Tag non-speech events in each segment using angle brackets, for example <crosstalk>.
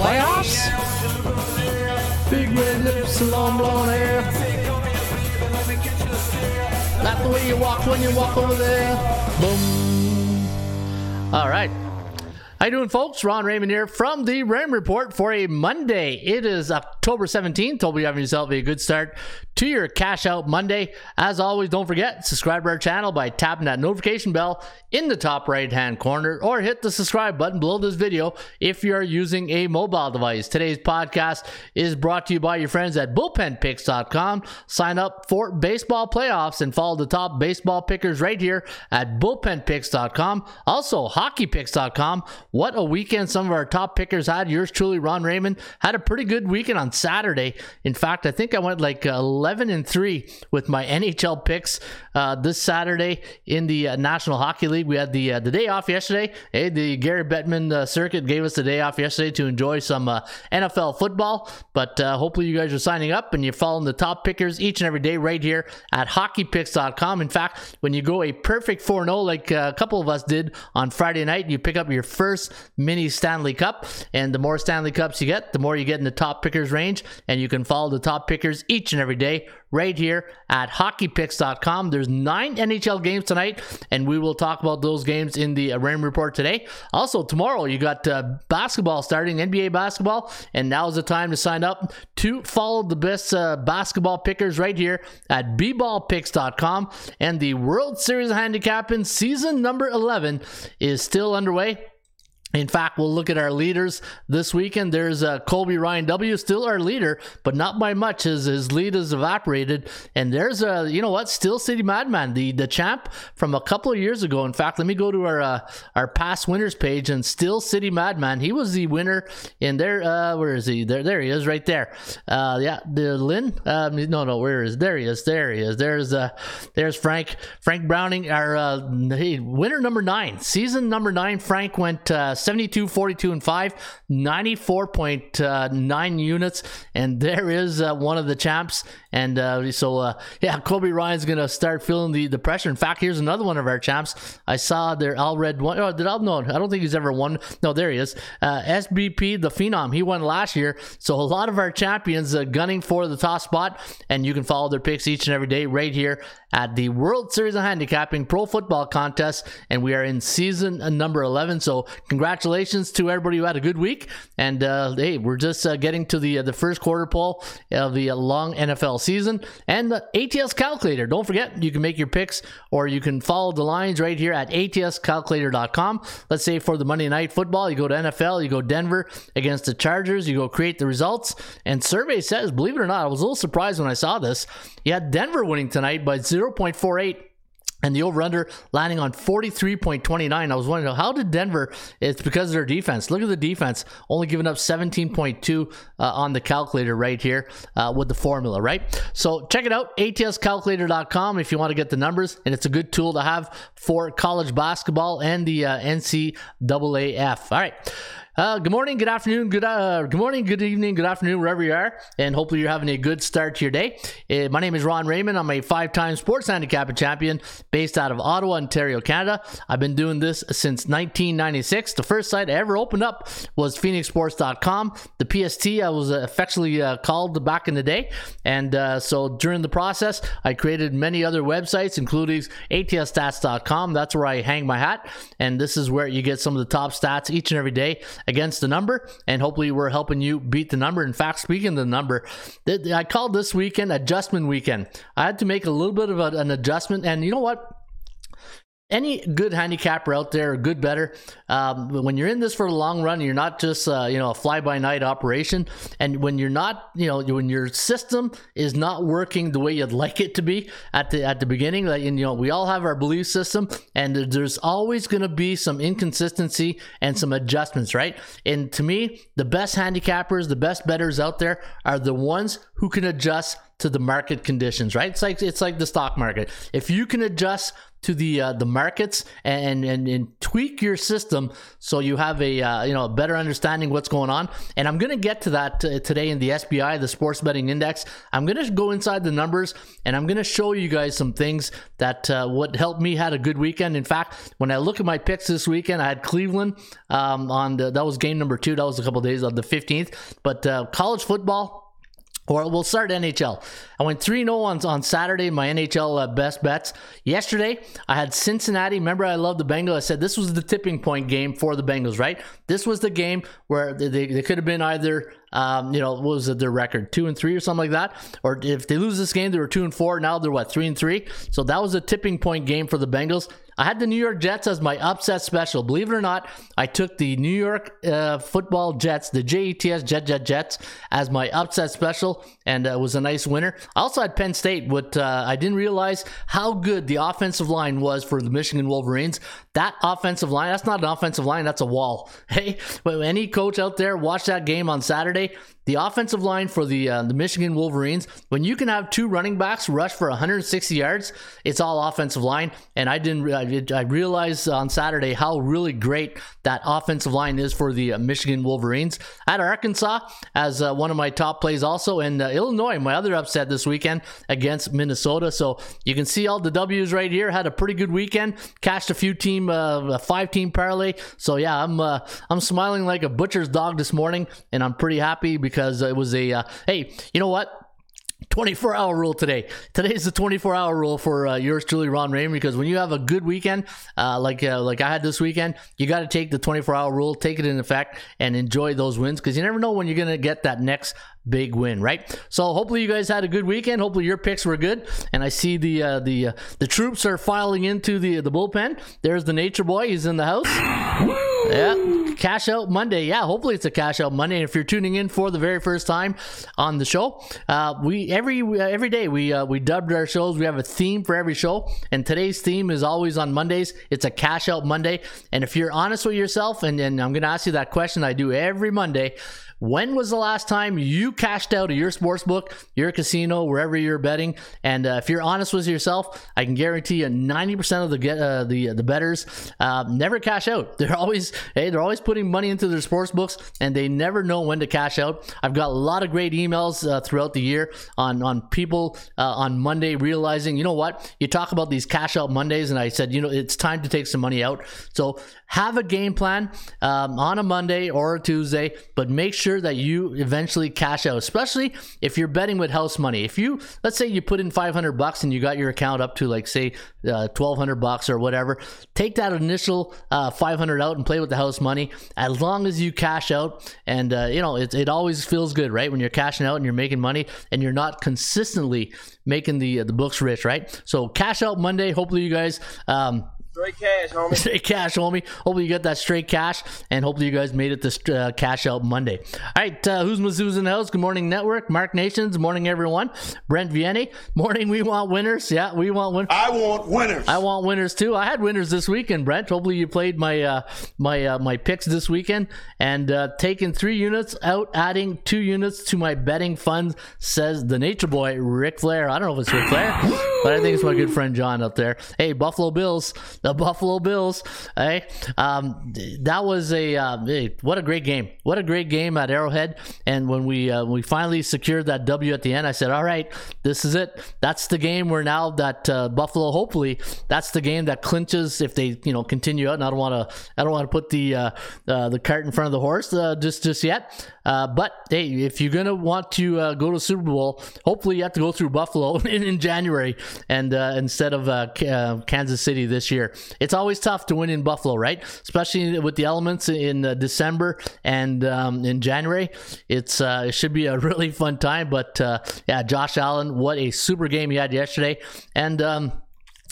Playoffs? Big red lips and long blonde hair. Not the way you walk when you walk over there. Boom. All right. How you doing, folks? Ron Raymond here from the Raymond Report for a Monday. It is October 17th. Hope you having yourself a good start to your Cash Out Monday. As always, don't forget, subscribe to our channel by tapping that notification bell in the top right-hand corner or hit the subscribe button below this video if you're using a mobile device. Today's podcast is brought to you by your friends at bullpenpicks.com. Sign up for baseball playoffs and follow the top baseball pickers right here at bullpenpicks.com. Also, hockeypicks.com. What a weekend some of our top pickers had. Yours truly, Ron Raymond, had a pretty good weekend on Saturday. In fact, I think I went like uh, 11 and 3 with my NHL picks uh, this Saturday in the uh, National Hockey League. We had the uh, the day off yesterday. Hey, the Gary Bettman uh, circuit gave us the day off yesterday to enjoy some uh, NFL football. But hopefully, you guys are signing up and you're following the top pickers each and every day right here at hockeypicks.com. In fact, when you go a perfect 4 0, like a couple of us did on Friday night, you pick up your first mini Stanley Cup. And the more Stanley Cups you get, the more you get in the top pickers range. And you can follow the top pickers each and every day right here at hockeypicks.com. There's nine NHL games tonight, and we will talk about those games in the Raymond Report today. Also, tomorrow you got uh, basketball starting, NBA basketball, and now is the time to sign up to follow the best uh, basketball pickers right here at bballpicks.com. And the World Series of Handicapping season number 11 is still underway. In fact, we'll look at our leaders this weekend. There's uh, Colby Ryan W, still our leader, but not by much. His his lead has evaporated. And there's a uh, you know what, Steel City Madman, the the champ from a couple of years ago. In fact, let me go to our uh, our past winners page and Steel City Madman. He was the winner in there. Uh, where is he? There, there he is, right there. Uh, yeah, the Lynn. Um, no, no, where is? There he is. There he is. There's uh, there's Frank Frank Browning, our uh, hey, winner number nine, season number nine. Frank went. Uh, 72, 42, and 5, 94.9 units. And there is uh, one of the champs. And uh, so, uh, yeah, Kobe Ryan's going to start feeling the, the pressure. In fact, here's another one of our champs. I saw their Al Red one. Oh, did Al? No, I don't think he's ever won. No, there he is. Uh, SBP, the Phenom. He won last year. So, a lot of our champions uh, gunning for the top spot. And you can follow their picks each and every day right here at the World Series of Handicapping Pro Football Contest. And we are in season uh, number 11. So, congratulations to everybody who had a good week. And uh, hey, we're just getting to the the first quarter poll of the long NFL season and the ATS calculator. Don't forget, you can make your picks or you can follow the lines right here at atscalculator.com. Let's say for the Monday night football, you go to NFL, you go Denver against the Chargers, you go create the results. And survey says, believe it or not, I was a little surprised when I saw this. You had Denver winning tonight by 0.48 and the over under landing on 43.29. I was wondering how did Denver? It's because of their defense. Look at the defense, only giving up 17.2 uh, on the calculator right here uh, with the formula, right? So check it out, atscalculator.com if you want to get the numbers, and it's a good tool to have for college basketball and the uh, NCAAF. All right. Uh, good morning, good afternoon, good uh, good morning, good evening, good afternoon, wherever you are, and hopefully you're having a good start to your day. Uh, my name is Ron Raymond. I'm a five-time sports handicapping champion based out of Ottawa, Ontario, Canada. I've been doing this since 1996. The first site I ever opened up was PhoenixSports.com. The PST I was affectionately uh, called back in the day, and uh, so during the process, I created many other websites, including ATSStats.com. That's where I hang my hat, and this is where you get some of the top stats each and every day against the number, and hopefully we're helping you beat the number. In fact, speaking of the number, I called this weekend adjustment weekend. I had to make a little bit of an adjustment, and you know what? Any good handicapper out there, good bettor, um, when you're in this for a long run, you're not just uh, you know a fly by night operation, and when you're not, you know, when your system is not working the way you'd like it to be at the at the beginning, like and, you know, we all have our belief system, and there's always going to be some inconsistency and some adjustments, right? And to me, the best handicappers, the best bettors out there are the ones who can adjust to the market conditions, right? It's like it's like the stock market. If you can adjust to the uh, the markets and, and and tweak your system so you have a uh, you know a better understanding what's going on. And I'm gonna get to that uh, today in the SBI, the Sports Betting Index. I'm gonna go inside the numbers and I'm gonna show you guys some things that uh, what helped me had a good weekend. In fact, when I look at my picks this weekend, I had Cleveland um, on the that was game number two. That was a couple days on the 15th. But uh, college football. Or we'll start NHL. I went 3 0 on, on Saturday, my NHL uh, best bets. Yesterday, I had Cincinnati. Remember, I love the Bengals. I said this was the tipping point game for the Bengals, right? This was the game where they, they, they could have been either, um, you know, what was it, their record? 2 and 3 or something like that. Or if they lose this game, they were 2 and 4. Now they're what, 3 and 3? So that was a tipping point game for the Bengals. I had the New York Jets as my upset special. Believe it or not, I took the New York uh, football Jets, the JETS Jet Jet Jets, as my upset special, and uh, was a nice winner. I also had Penn State, but uh, I didn't realize how good the offensive line was for the Michigan Wolverines. That offensive line, that's not an offensive line, that's a wall. <laughs> Hey, but any coach out there, watch that game on Saturday. The offensive line for the uh, the Michigan Wolverines, when you can have two running backs rush for 160 yards, it's all offensive line. And I didn't, I, did, I realized on Saturday how really great that offensive line is for the uh, Michigan Wolverines. at Arkansas as uh, one of my top plays also, and uh, Illinois, my other upset this weekend against Minnesota. So you can see all the W's right here. Had a pretty good weekend, cashed a few team, uh, a five team parlay. So yeah, I'm uh, I'm smiling like a butcher's dog this morning, and I'm pretty happy because it was a uh, hey, you know what? 24 hour rule today. Today is the 24 hour rule for uh, yours truly, Ron Raymond. Because when you have a good weekend, uh, like uh, like I had this weekend, you got to take the 24 hour rule, take it in effect, and enjoy those wins. Because you never know when you're gonna get that next big win, right? So hopefully you guys had a good weekend. Hopefully your picks were good. And I see the uh, the uh, the troops are filing into the the bullpen. There's the Nature Boy. He's in the house. Yeah, cash out Monday. Yeah, hopefully it's a cash out Monday. And if you're tuning in for the very first time on the show, uh, we every every day we uh, we dubbed our shows. We have a theme for every show, and today's theme is always on Mondays. It's a cash out Monday. And if you're honest with yourself, and, and I'm going to ask you that question I do every Monday. When was the last time you cashed out of your sports book, your casino, wherever you're betting? And uh, if you're honest with yourself, I can guarantee you 90% of the get uh, the the bettors uh, never cash out. <laughs> They're always hey, they're always putting money into their sports books, and they never know when to cash out. I've got a lot of great emails uh, throughout the year on on people uh, on Monday realizing, you know what, you talk about these cash out Mondays, and I said, you know, it's time to take some money out. So have a game plan um, on a Monday or a Tuesday, but make sure that you eventually cash out, especially if you're betting with house money. If you, let's say you put in 500 bucks and you got your account up to like, say, uh, 1200 bucks or whatever, take that initial uh, 500 out and play with the house money as long as you cash out. And, uh, you know, it, it always feels good, right? When you're cashing out and you're making money and you're not consistently making the, the books rich, right? So cash out Monday. Hopefully you guys, um, Straight cash, homie. <laughs> straight cash, homie. Hopefully you got that straight cash, and hopefully you guys made it this uh, cash out Monday. All right, uh, who's Mizzou's in the house? Good morning, network. Mark Nations. Morning, everyone. Brent Vianney. Morning. We want winners. Yeah, we want winners. I want winners. I want winners too. I had winners this weekend, Brent. Hopefully you played my uh, my uh, my picks this weekend and uh, taking three units out, adding two units to my betting fund. Says the Nature Boy, Ric Flair. I don't know if it's Ric Flair, but I think it's my good friend John up there. Hey, Buffalo Bills, <laughs> the Buffalo Bills. Hey, um, that was a uh, hey, what a great game. What a great game at Arrowhead. And when we uh, we finally secured that W at the end, I said, all right, this is it. That's the game where now that uh, Buffalo, hopefully, that's the game that clinches if they you know continue out. And I don't want to I don't want to put the uh, uh, the cart in front of the horse uh, just just yet. But hey, if you're gonna want to go to Super Bowl, hopefully you have to go through Buffalo <laughs> in, in January and instead of Kansas City this year. It's always tough to win in Buffalo, right? Especially with the elements in uh, December and um, in January. It's uh, it should be a <laughs> really fun time. But uh, yeah, Josh Allen, what a super game he had yesterday, and. Um,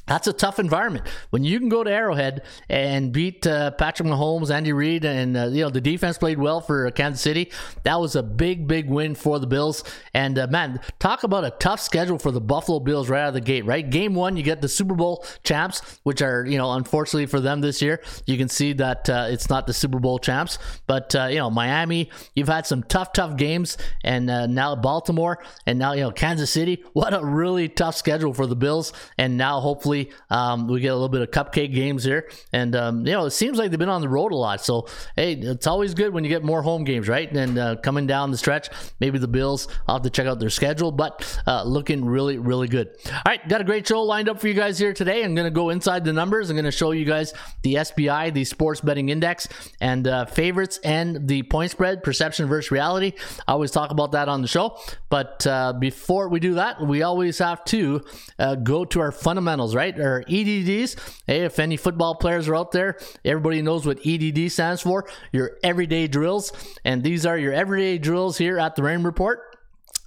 that's a tough environment. When you can go to Arrowhead and beat uh, Patrick Mahomes, Andy Reid, and uh, you know the defense played well for Kansas City. That was a big, big win for the Bills. And uh, man, talk about a tough schedule for the Buffalo Bills right out of the gate. Right, game one, you get the Super Bowl champs, which are you know unfortunately for them this year, you can see that uh, it's not the Super Bowl champs. But uh, you know Miami, you've had some tough, tough games, and uh, now Baltimore, and now you know Kansas City. What a really tough schedule for the Bills, and now hopefully um, we get a little bit of cupcake games here, and um, you know it seems like they've been on the road a lot. So hey, it's always good when you get more home games, right? And uh, coming down the stretch, maybe the Bills. I'll have to check out their schedule, but uh, looking really, really good. All right, got a great show lined up for you guys here today. I'm going to go inside the numbers. I'm going to show you guys the SBI, the Sports Betting Index, and uh, favorites and the point spread, perception versus reality. I always talk about that on the show, but uh, before we do that, we always have to uh, go to our fundamentals, right? Our EDDs. Hey, if any football players are out there, everybody knows what EDD stands for. Your everyday drills, and these are your everyday drills here at the Raymond Report.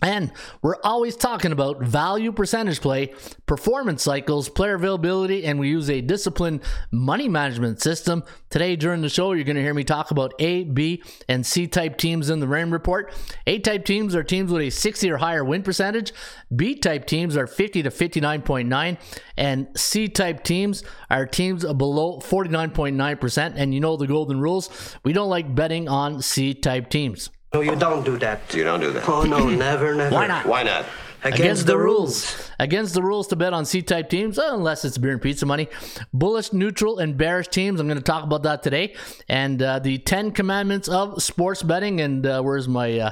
And we're always talking about value percentage play, performance cycles, player availability, and we use a disciplined money management system. Today, during the show, you're going to hear me talk about A, B, and C type teams in the Raymond report. A type teams are teams with a 60 or higher win percentage. B type teams are 50 to 59.9. And C type teams are teams below 49.9%. And you know the golden rules. We don't like betting on C type teams. No, you don't do that. You don't do that. Oh no, never, never. Why not? Why not? Against, the rules. Against the rules to bet on C type teams, uh, unless it's beer and pizza money. Bullish, neutral, and bearish teams. I'm going to talk about that today. And uh, the 10 commandments of sports betting. And uh, where's my. Uh,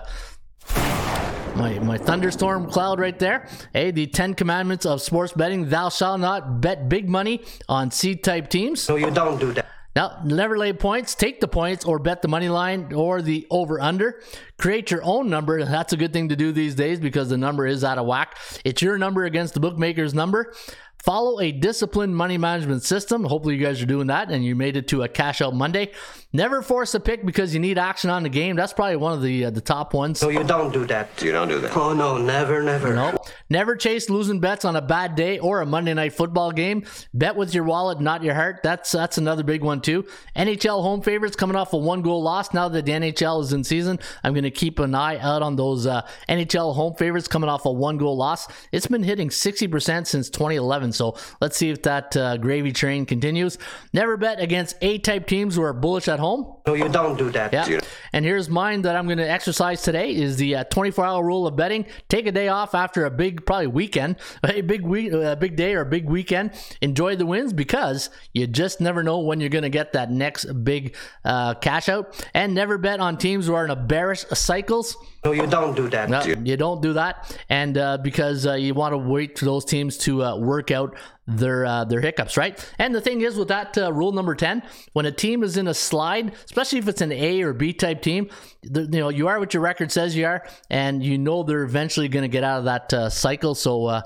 my, my thunderstorm cloud right there. Hey, the 10 commandments of sports betting. Thou shalt not bet big money on C type teams. No, you don't do that. Now, never lay points, take the points, or bet the money line or the over under. Create your own number. That's a good thing to do these days because the number is out of whack. It's your number against the bookmaker's number. Follow a disciplined money management system. Hopefully, you guys are doing that and you made it to a cash out Monday. Never force a pick because you need action on the game. That's probably one of the uh, the top ones. No, you don't do that. You don't do that. Oh no, never, never. Nope. Never chase losing bets on a bad day or a Monday night football game. Bet with your wallet, not your heart. That's that's another big one too. NHL home favorites coming off a one goal loss. Now that the NHL is in season, I'm going to keep an eye out on those uh, NHL home favorites coming off a one goal loss. It's been hitting 60% since 2011. So let's see if that uh, gravy train continues. Never bet against A type teams who are bullish at home. No, you don't do that. Yeah. And here's mine that I'm going to exercise today is the uh, 24 hour rule of betting. Take a day off after a big, probably weekend, <laughs> a big week, a big day or a big weekend. Enjoy the wins because you just never know when you're going to get that next big uh, cash out. And never bet on teams who are in a bearish cycles. No, you don't do that. No, you don't do that, and uh, because uh, you want to wait for those teams to uh, work out their uh, their hiccups, right? And the thing is, with that uh, rule number ten, when a team is in a slide, especially if it's an A or B type team, the, you know you are what your record says you are, and you know they're eventually going to get out of that uh, cycle. So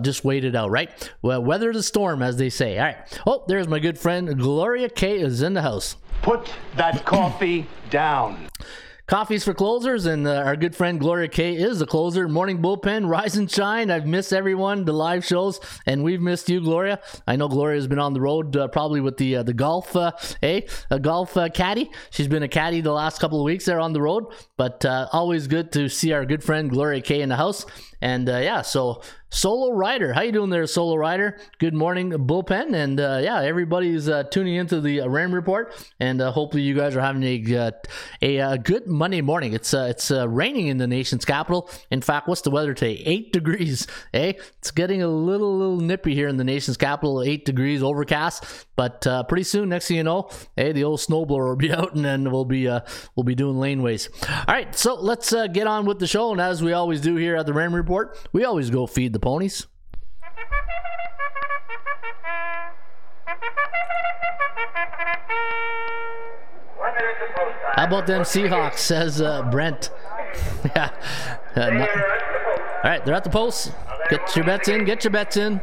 just wait it out, right? Well, weather the storm, as they say. All right. Oh, there's my good friend Gloria K is in the house. Put that coffee down. Coffees for closers, and uh, our good friend Gloria K is the closer. Morning bullpen, rise and shine. I've missed everyone, the live shows, and we've missed you, Gloria. I know Gloria's been on the road, uh, probably with the uh, the golf, uh, eh? A golf uh, caddy. She's been a caddy the last couple of weeks there on the road, but uh, always good to see our good friend Gloria K in the house. And uh, yeah, so Solo Rider, how you doing there, Solo Rider? Good morning, bullpen, and uh, yeah, everybody's uh, tuning into the uh, Raymond report, and uh, hopefully you guys are having a a, uh, good Monday morning. It's it's raining in the nation's capital. In fact, what's the weather today? <laughs> Eight degrees. Hey, it's getting a little little nippy here in the nation's capital. Eight degrees, overcast, but pretty soon, next thing you know, hey, the old snowblower will be <laughs> out, and then we'll be we'll be doing laneways. All right, so let's get on with the show, and as we always do here at the Raymond report, we always go feed the ponies. How about them Seahawks? Says uh, Brent. <laughs> yeah. Uh, All right, they're at the post. Get your bets in. Get your bets in.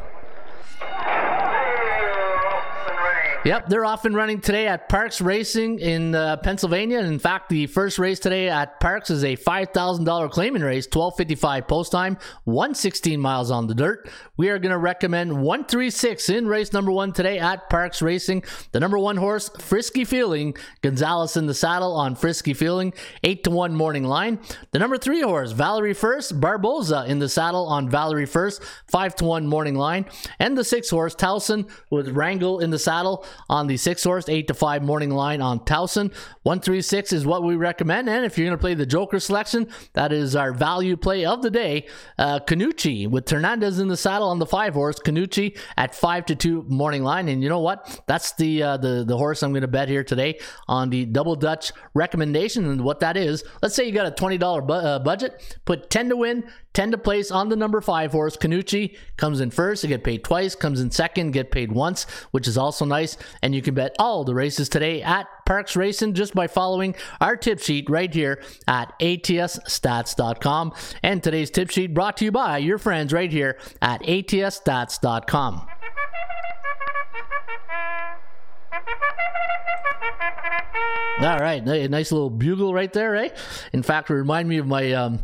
Yep, they're off and running today at Parx Racing in uh, Pennsylvania. In fact, the first race today at Parx is a $5,000 claiming race, 12:55 post time, 116 miles on the dirt. We are going to recommend 136 in race number one today at Parx Racing. The number one horse, Frisky Feeling, Gonzalez in the saddle on Frisky Feeling, eight to one morning line. The number three horse, Valerie First, Barboza in the saddle on Valerie First, five to one morning line, and the six horse Towson with Wrangle in the saddle on the six horse, eight to five morning line on Towson. One three six is what we recommend, and if you're going to play the Joker selection, that is our value play of the day. Uh, Canucci with Hernandez in the saddle on the five horse, Canucci at five to two morning line, and you know what? That's the uh, the the horse I'm going to bet here today on the double Dutch recommendation, and what that is. Let's say you got a twenty dollar bu- uh, budget, put ten to win. 10 to place on the number 5 horse. Canucci comes in first, you get paid twice, comes in second, get paid once, which is also nice. And you can bet all the races today at Parx Racing just by following our tip sheet right here at atsstats.com. And today's tip sheet brought to you by your friends right here at atsstats.com. All right, a nice little bugle right there, right? In fact, it reminded me of my um,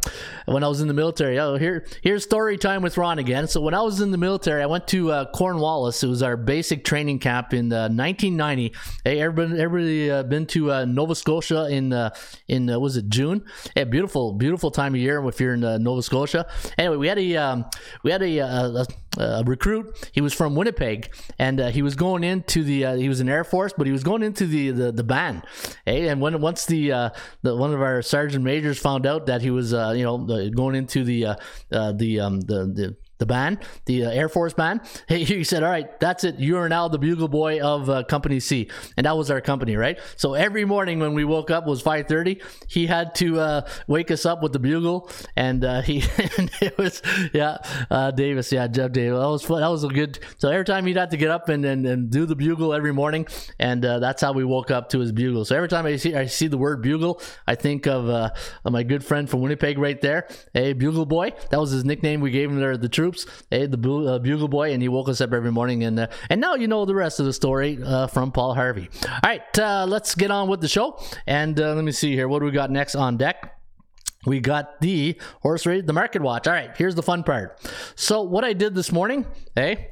when I was in the military. Oh, here, here's story time with Ron again. So when I was in the military, I went to uh, Cornwallis. It was our basic training camp in uh, 1990. Hey, everybody, everybody uh, been to uh, Nova Scotia in uh, in uh, was it June? Yeah, beautiful, beautiful time of year if you're in Nova Scotia. Anyway, we had a um, we had a, a, a recruit. He was from Winnipeg, and he was going into the. He was in Air Force, but he was going into the the, the band. Hey, and when once the, uh, the one of our sergeant majors found out that he was, uh, you know, the- going into the uh, uh, the um, the the the band, the uh, Air Force band. <laughs> He, said, "All right, that's it. You are now the bugle boy of uh, Company C," and that was our company, right? So every morning when we woke up was five thirty. He had to uh, wake us up with the bugle, and uh, <laughs> he and it was yeah, uh, Davis, yeah, Jeff Davis. That was fun. That was a good. So every time he'd have to get up and and, and do the bugle every morning, and uh, that's how we woke up to his bugle. So every time I see I see the word bugle, I think of, of my good friend from Winnipeg right there. Hey, bugle boy. That was his nickname we gave him there the Hey, the uh, bugle boy, and he woke us up every morning. And uh, and now you know the rest of the story uh, from Paul Harvey. All right, uh, let's get on with the show. And uh, let me see here. What do we got next on deck? We got the horse race, the market watch. All right, here's the fun part. So what I did this morning, hey,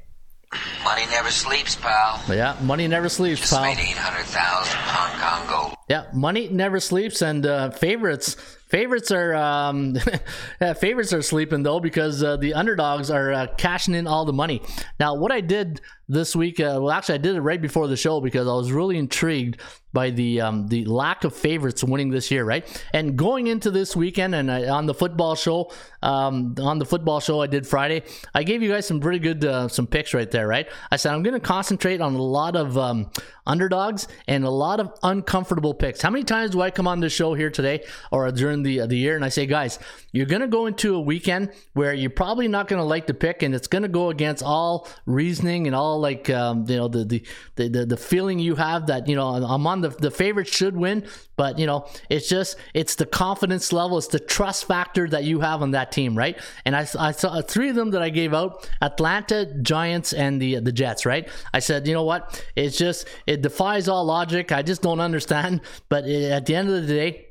Money never sleeps, pal. yeah, money never sleeps, Just pal. made 800,000 Hong Kong gold. Yeah, money never sleeps, and uh, favorites favorites are um, <laughs> favorites are sleeping though because uh, the underdogs are uh, cashing in all the money. Now, what I did this week, uh, well, actually, I did it right before the show because I was really intrigued by the um, the lack of favorites winning this year, right? And going into this weekend, and I, on the football show, um, on the football show I did Friday, I gave you guys some pretty good uh, some picks right there, right? I said I'm going to concentrate on a lot of um, underdogs and a lot of uncomfortable picks. How many times do I come on the show here today or during the the year and I say, guys, you're going to go into a weekend where you're probably not going to like the pick, and it's going to go against all reasoning and all like um, you know the, the the the feeling you have that you know I'm on the the favorite should win, but you know it's just it's the confidence level, it's the trust factor that you have on that team, right? And I, I saw three of them that I gave out: Atlanta, Giants, and the the Jets, right? I said, you know what? It's just it defies all logic. I just don't understand. But eh, at the end of the day,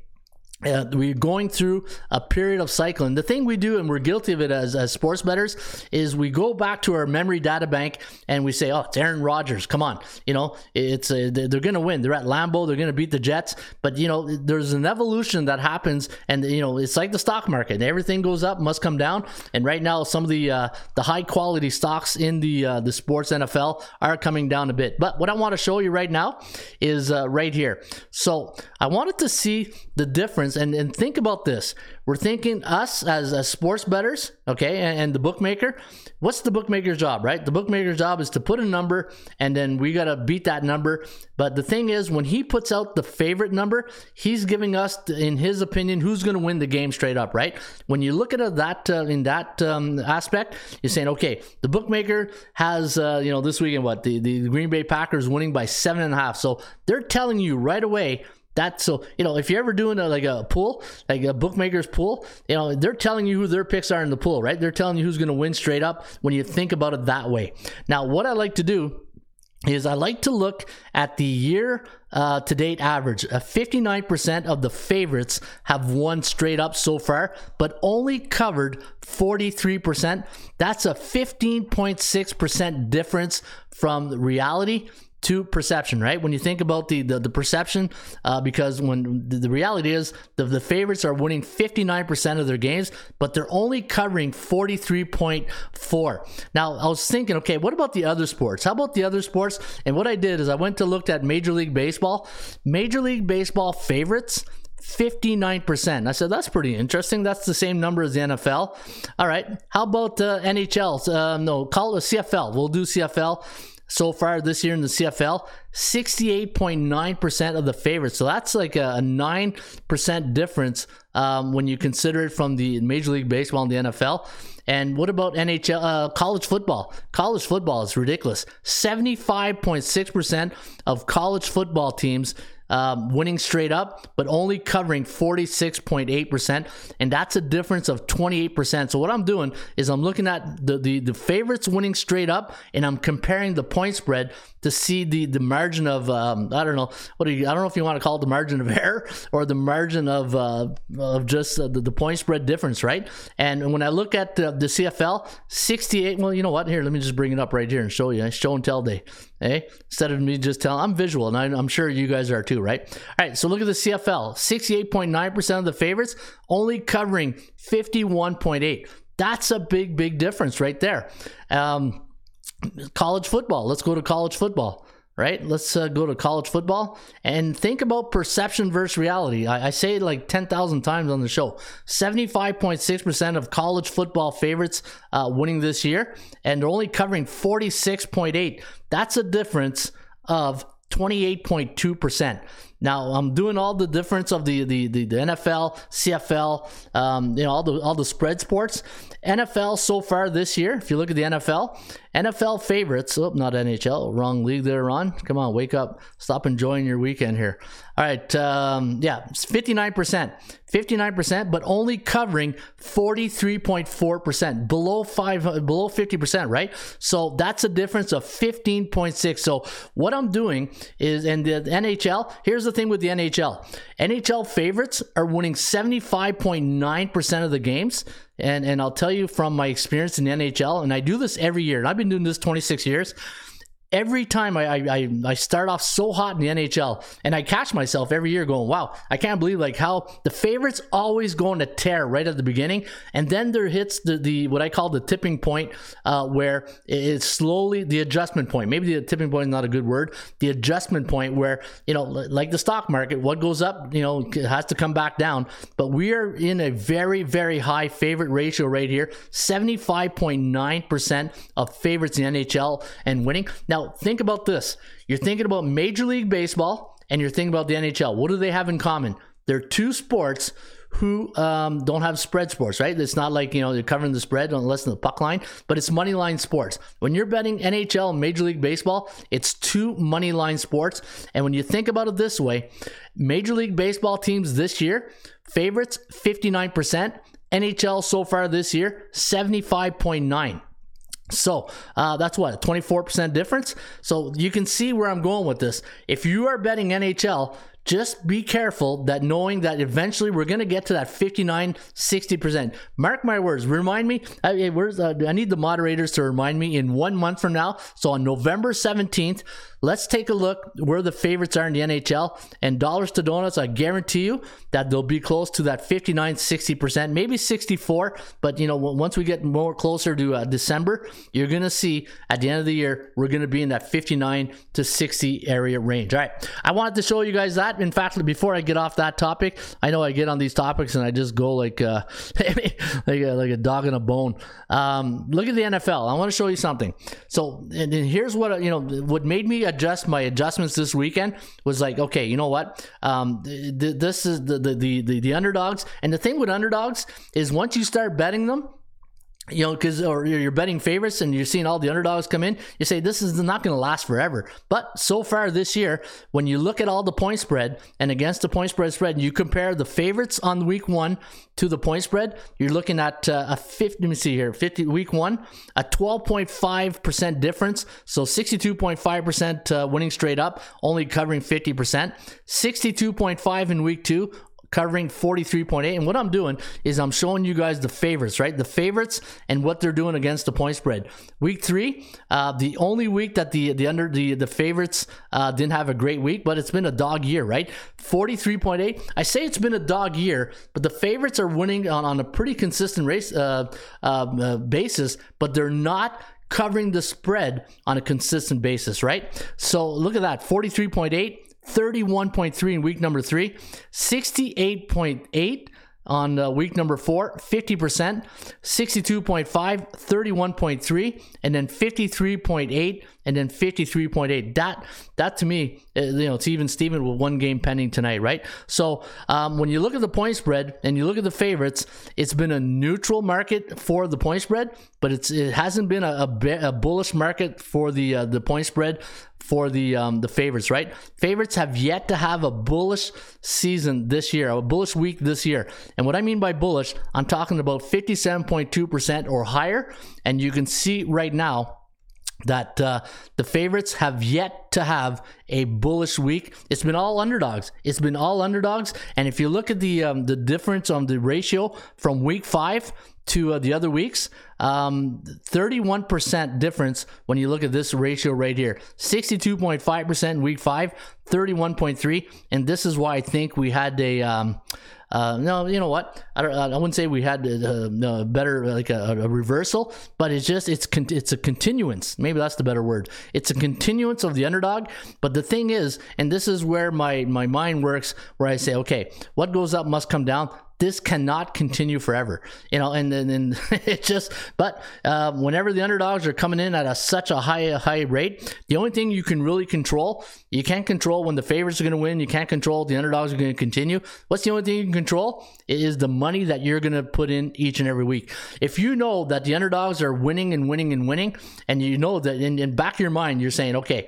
uh, we're going through a period of cycling. The thing we do, and we're guilty of it as, as sports bettors, is we go back to our memory data bank and we say, "Oh, it's Aaron Rodgers. Come on, you know, it's uh, they're going to win. They're at Lambeau. They're going to beat the Jets." But you know, there's an evolution that happens, and you know, it's like the stock market. Everything goes up, must come down. And right now, some of the uh, the high quality stocks in the uh, the sports NFL are coming down a bit. But what I want to show you right now is uh, right here. So I wanted to see the difference and, and think about this. We're thinking us as, as sports bettors, okay, and, and the bookmaker. What's the bookmaker's job, right? The bookmaker's job is to put a number and then we got to beat that number. But the thing is, when he puts out the favorite number, he's giving us, in his opinion, who's to win the game straight up, right? When you look at that uh, in that um, aspect, you're saying, okay, the bookmaker has, uh, you know, this weekend, what the, the Green Bay Packers winning by seven and a half. So they're telling you right away that's so you know if you're ever doing a, like a pool, like a bookmaker's pool, you know they're telling you who their picks are in the pool, right? They're telling you who's going to win straight up when you think about it that way. Now, what I like to do is I like to look at the year uh, to date average. Uh, 59% of the favorites have won straight up so far, but only covered 43%. That's a 15.6% difference from reality to perception, right? When you think about the the, the perception, uh, because when the, the reality is the, the favorites are winning 59% of their games, but they're only covering 43.4. Now, I was thinking, okay, what about the other sports? How about the other sports? And what I did is I went to look at Major League Baseball. Major League Baseball favorites 59%. I said, that's pretty interesting. That's the same number as the NFL. All right. How about uh, NHL? Uh, no, call it CFL. We'll do CFL. So far this year in the CFL, 68.9% of the favorites. So that's like a, a 9% difference um, when you consider it from the Major League Baseball and the NFL. And what about NHL, uh, college football? College football is ridiculous. 75.6% of college football teams um, winning straight up, but only covering 46.8%. And that's a difference of 28%. So what I'm doing is I'm looking at the, the, the favorites winning straight up and I'm comparing the point spread to see the, the margin of, um, I don't know, what do you, I don't know if you want to call it the margin of <laughs> error or the margin of, uh, of just uh, the, the point spread difference, right? And when I look at the, the CFL, 68, well, you know what? Here, let me just bring it up right here and show you. Show and tell day. Hey, instead of me just telling, I'm visual, and I, I'm sure you guys are too, right? All right, so look at the CFL 68.9% of the favorites, only covering 51.8. That's a big, big difference right there. Um, college football. Let's go to college football. Right, let's uh, go to college football and think about perception versus reality. I, I say it like 10,000 times on the show. 75.6% of college football favorites uh, winning this year, and they're only covering 46.8. That's a difference of 28.2%. Now I'm doing all the difference of the the, the, the NFL, CFL, um, you know all the all the spread sports. NFL so far this year, if you look at the NFL, NFL favorites. Oh, not NHL, wrong league there, on. Come on, wake up, stop enjoying your weekend here. All right, um, yeah, 59%, 59%, but only covering 43.4%, below five, below 50%, right? So that's a difference of 15.6. So what I'm doing is, in the NHL, here's the thing with the NHL. NHL favorites are winning 75.9% of the games. And and I'll tell you from my experience in the NHL, and I do this every year, and I've been doing this 26 years every time I, I I start off so hot in the NHL and I catch myself every year going, wow, I can't believe like how the favorites always going to tear right at the beginning, and then there hits the, the what I call the tipping point, uh, where it's slowly the adjustment point. Maybe the tipping point is not a good word. The adjustment point where you know, like the stock market, what goes up, you know, has to come back down. But we are in a very very high favorite ratio right here, seventy five point nine percent of favorites in the NHL and winning now. Now, think about this. You're thinking about Major League Baseball and you're thinking about the NHL. What do they have in common? They're two sports who um, don't have spread sports, right? It's not like, you know, they're covering the spread unless in the puck line, but it's money line sports. When you're betting NHL Major League Baseball, it's two money line sports. And when you think about it this way, Major League Baseball teams this year, favorites 59%, NHL so far this year, 75.9. So uh, that's what a 24% difference. So you can see where I'm going with this. If you are betting NHL, just be careful that knowing that eventually we're going to get to that 59 60% mark my words remind me I, where's, uh, I need the moderators to remind me in one month from now. So on november 17th let's take a look where the favorites are in the nhl and dollars to donuts i guarantee you that they'll be close to that 59 60% maybe 64 but you know once we get more closer to uh, december you're going to see at the end of the year we're going to be in that 59 to 60 area range. All right. I wanted to show you guys that in fact, before I get off that topic, I know I get on these topics and I just go like uh, <laughs> like, a, like a dog in a bone. Um, look at the NFL. I want to show you something. So, and, and here's what you know. What made me adjust my adjustments this weekend was like, okay, you know what? Um, th- th- this is the the the the underdogs, and the thing with underdogs is once you start betting them you know, because or you're betting favorites and you're seeing all the underdogs come in, you say this is not going to last forever. But so far this year, when you look at all the point spread and against the point spread spread, and you compare the favorites on week one to the point spread, you're looking at uh, a 50. Let me see here, 50 week one, a 12.5 percent difference. So 62.5 percent uh, winning straight up, only covering 50 percent. 62.5 in week two, covering 43.8 and what i'm doing is i'm showing you guys the favorites right? The favorites and what they're doing against the point spread. Week three uh, the only week that the the under the the favorites uh, didn't have a great week but it's been a dog year right? 43.8 i say it's been a dog year but the favorites are winning on, on a pretty consistent race uh, um, uh, basis but they're not covering the spread on a consistent basis, right? So look at that 43.8, 31.3 in week number three, 68.8 on uh, week number four, 50%, 62.5, 31.3, and then 53.8, and then 53.8. That, that to me, uh, you know, it's even Steven with one game pending tonight, right? So um, when you look at the point spread and you look at the favorites, it's been a neutral market for the point spread, but it's it hasn't been a, a, a bullish market for the uh, the point spread for the um, the favorites, right? Favorites have yet to have a bullish season this year, a bullish week this year. And what I mean by bullish, I'm talking about 57.2% or higher. And you can see right now that uh, the favorites have yet to have a bullish week. It's been all underdogs. It's been all underdogs. And if you look at the um, the difference on the ratio from week five to uh, the other weeks, um, 31% difference when you look at this ratio right here. 62.5% in week five, 31.3. And this is why I think we had a. Um, uh, no, you know what? I don't. I wouldn't say we had a, a better like a, a, reversal, but it's just it's con- it's a continuance. Maybe that's the better word. It's a continuance of the underdog. But the thing is, and this is where my my mind works, where I say, okay, what goes up must come down this cannot continue forever. You know and then <laughs> it just but uh, whenever the underdogs are coming in at a, such a high high rate the only thing you can really control you can't control when the favorites are going to win you can't control the underdogs are going to continue. What's the only thing you can control? It is the money that you're going to put in each and every week. If you know that the underdogs are winning and winning and winning and you know that in, in back of your mind you're saying okay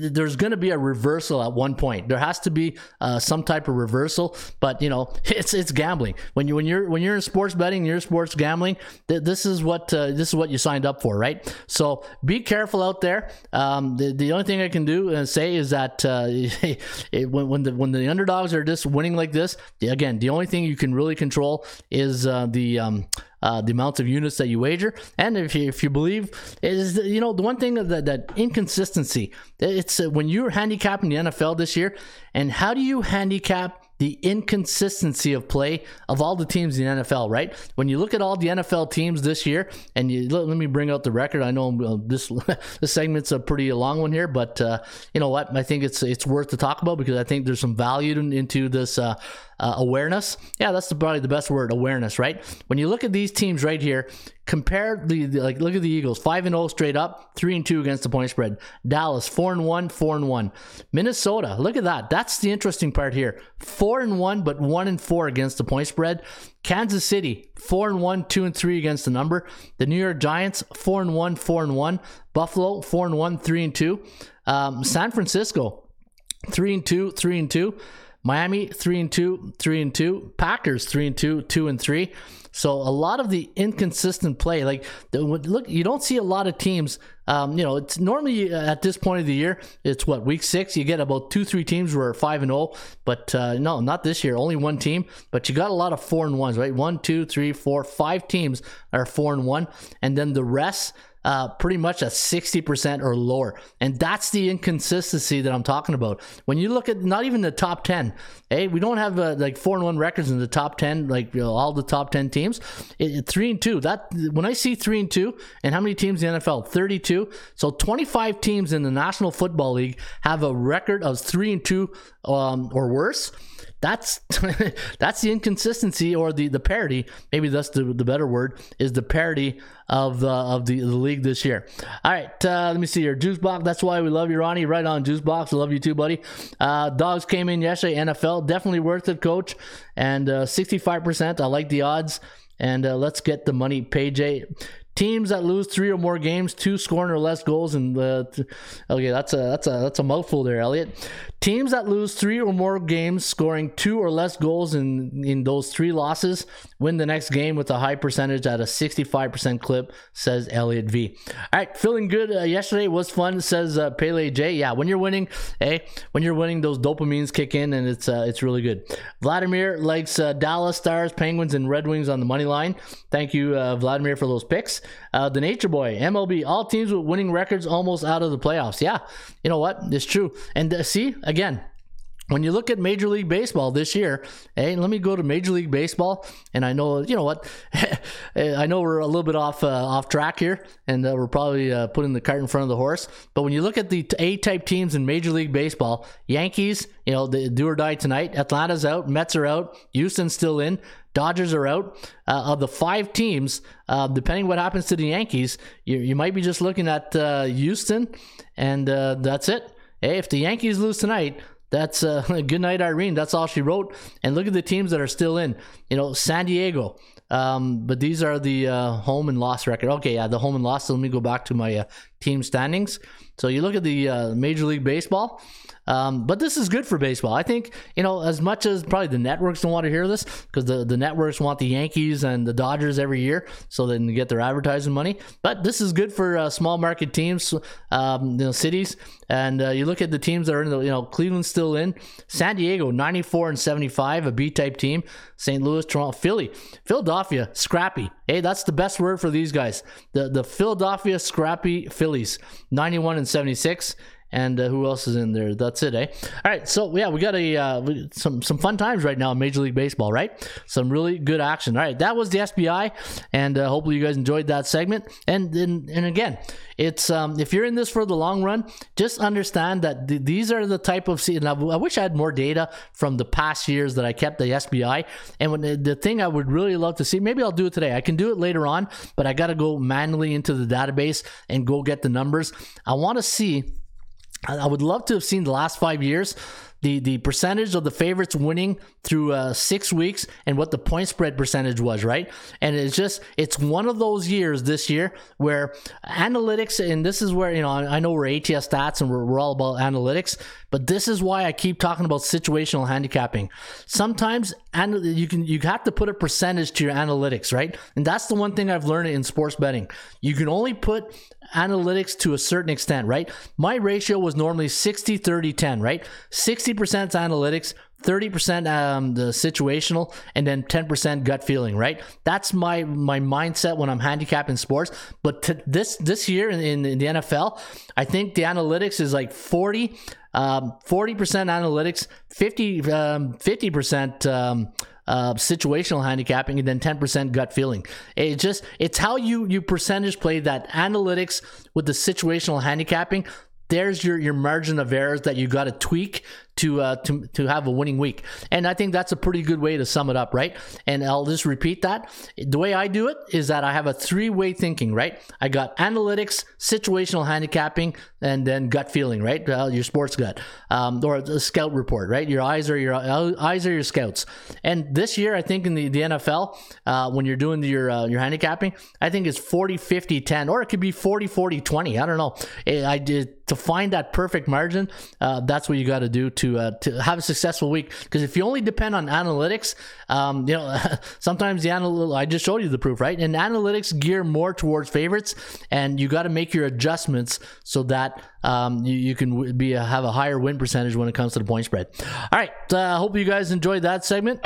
there's going to be a reversal at one point. There has to be uh, some type of reversal, but you know, <laughs> it's it's gambling. When you when you're when you're in sports betting, you're sports gambling. Th- this is what uh, this is what you signed up for, right? So be careful out there. Um, the, the only thing I can do and say is that uh, <laughs> it, when when the when the underdogs are just winning like this, again, the only thing you can really control is uh, the um, uh, the amount of units that you wager. And if you, if you believe, is you know the one thing that that inconsistency. It's uh, when you're handicapping the NFL this year, and how do you handicap? The inconsistency of play of all the teams in the NFL, right? When you look at all the NFL teams this year, and you let, let me bring out the record. I know uh, this <laughs> this segment's a pretty long one here, but uh, you know what? I think it's it's worth to talk about because I think there's some value in, into this uh, awareness. Yeah, that's probably the best word, awareness, right? When you look at these teams right here, compare the, the like look at the Eagles, 5 and 0 straight up, 3 and 2 against the point spread. Dallas 4 and 1, 4 and 1. Minnesota, look at that. That's the interesting part here. 4 and 1 but 1 and 4 against the point spread. Kansas City 4 and 1, 2 and 3 against the number. The New York Giants 4 and 1, 4 and 1. Buffalo 4 and 1, 3 and 2. Um, San Francisco 3 and 2, 3 and 2. Miami three and two, three and two. Packers three and two, two and three. So a lot of the inconsistent play, like look, you don't see a lot of teams. Um, you know, it's normally at this point of the year, it's what week six. You get about two, three teams who are five and zero, but uh, no, not this year. Only one team, but you got a lot of four and ones, right? One, two, three, four, five teams are four and one, and then the rest uh, pretty much at 60% or lower. And that's the inconsistency that I'm talking about. When you look at not even the top 10, hey, we don't have uh, like four and one records in the top 10, like you know, all the top 10 teams. It, it, three and two, that when I see three and two, and how many teams in the NFL? 32. So 25 teams in the National Football League have a record of three and two um, or worse that's <laughs> that's the inconsistency or the the parity. Maybe that's the, the better word is the parity of the of the, the league this year. All right, uh, let me see here. Juicebox. That's why we love you, Ronnie. Right on, Juicebox. I love you too, buddy. Uh, dogs came in yesterday. NFL definitely worth it, coach. And uh, sixty five percent. I like the odds. and uh, let's get the money. Page eight. Teams that lose three or more games, two scoring or less goals, and uh, okay, that's a that's a that's a mouthful there, Elliot. Teams that lose three or more games, scoring two or less goals in in those three losses, win the next game with a high percentage at a sixty five percent clip, says Elliot V. All right, feeling good. Uh, yesterday was fun, says uh, Pele J. Yeah, when you're winning, hey, when you're winning, those dopamines kick in, and it's uh, it's really good. Vladimir likes uh, Dallas Stars, Penguins, and Red Wings on the money line. Thank you, uh, Vladimir, for those picks. Uh, the Nature Boy, MLB, all teams with winning records almost out of the playoffs. Yeah, you know what? It's true. And see, again, when you look at Major League Baseball this year, hey, let me go to Major League Baseball, and I know you know what, <laughs> I know we're a little bit off uh, off track here, and uh, we're probably uh, putting the cart in front of the horse. But when you look at the A type teams in Major League Baseball, Yankees, you know, the do or die tonight. Atlanta's out, Mets are out, Houston's still in. Dodgers are out. Uh, of the five teams, uh, depending what happens to the Yankees, you, you might be just looking at uh, Houston, and that's it. Hey, if the Yankees lose tonight, that's uh, <laughs> good night, Irene. That's all she wrote. And look at the teams that are still in. You know, San Diego. Um, but these are the uh, home and loss record. Okay, yeah, the home and loss. So let me go back to my uh, team standings. So you look at the uh, Major League Baseball. Um, but this is good for baseball. I think, you know, as much as probably the networks don't want to hear this because the, the networks want the Yankees and the Dodgers every year so they can get their advertising money. But this is good for uh, small market teams, um, you know, cities. And uh, you look at the teams that are in the, you know, Cleveland's still in. San Diego, 94 and 75, a B type team. St. Louis, Toronto, Philly, Philadelphia, scrappy. Hey, that's the best word for these guys. The, the Philadelphia scrappy Phillies, 91 and 76 and uh, who else is in there? That's it, eh? All right, so yeah, we got a uh, some some fun times right now in Major League Baseball, right? Some really good action. All right, that was the SBI, and uh, hopefully you guys enjoyed that segment. And and, and again, it's um, if you're in this for the long run, just understand that th- these are the type of. se- And I, wish I had more data from the past years that I kept the SBI. And when the, the thing I would really love to see, maybe I'll do it today. I can do it later on, but I got to go manually into the database and go get the numbers. I want to see. I would love to have seen the last five years, the the percentage of the favorites winning through uh, six weeks, and what the point spread percentage was, right? And it's just it's one of those years this year where analytics, and this is where you know I I know we're ATS stats and we're, we're all about analytics, but this is why I keep talking about situational handicapping. Sometimes and you can you have to put a percentage to your analytics, right? And that's the one thing I've learned in sports betting. You can only put analytics to a certain extent, right? My ratio was normally 60 30 10, right? 60% analytics, 30% um, the situational and then 10% gut feeling right that's my my mindset when i'm handicapping sports but this this year in, in, in the nfl i think the analytics is like 40 um, 40% analytics 50 um, 50% um, uh, situational handicapping and then 10% gut feeling. It just it's how you you percentage play that analytics with the situational handicapping. There's your your margin of errors that you got to tweak to uh, to to have a winning week. And I think that's a pretty good way to sum it up, right? And I'll just repeat that. The way I do it is that I have a three-way thinking, right? I got analytics, situational handicapping, and then gut feeling, right? Uh, your sports gut, um, or a scout report, right? Your eyes are your eyes are your scouts. And this year, I think in the, the NFL, uh, when you're doing your uh, your handicapping, I think it's 40, 50, 10, or it could be 40, 40, 20. I don't know. Eh, I did to find that perfect margin. Uh, that's what you got to do uh, to have a successful week. Because if you only depend on analytics, um, you know, <laughs> sometimes the anal- I just showed you the proof, right? And analytics gear more towards favorites, and you got to make your adjustments so that um, you, you can be a, have a higher win percentage when it comes to the point spread. All right, uh, hope you guys enjoyed that segment.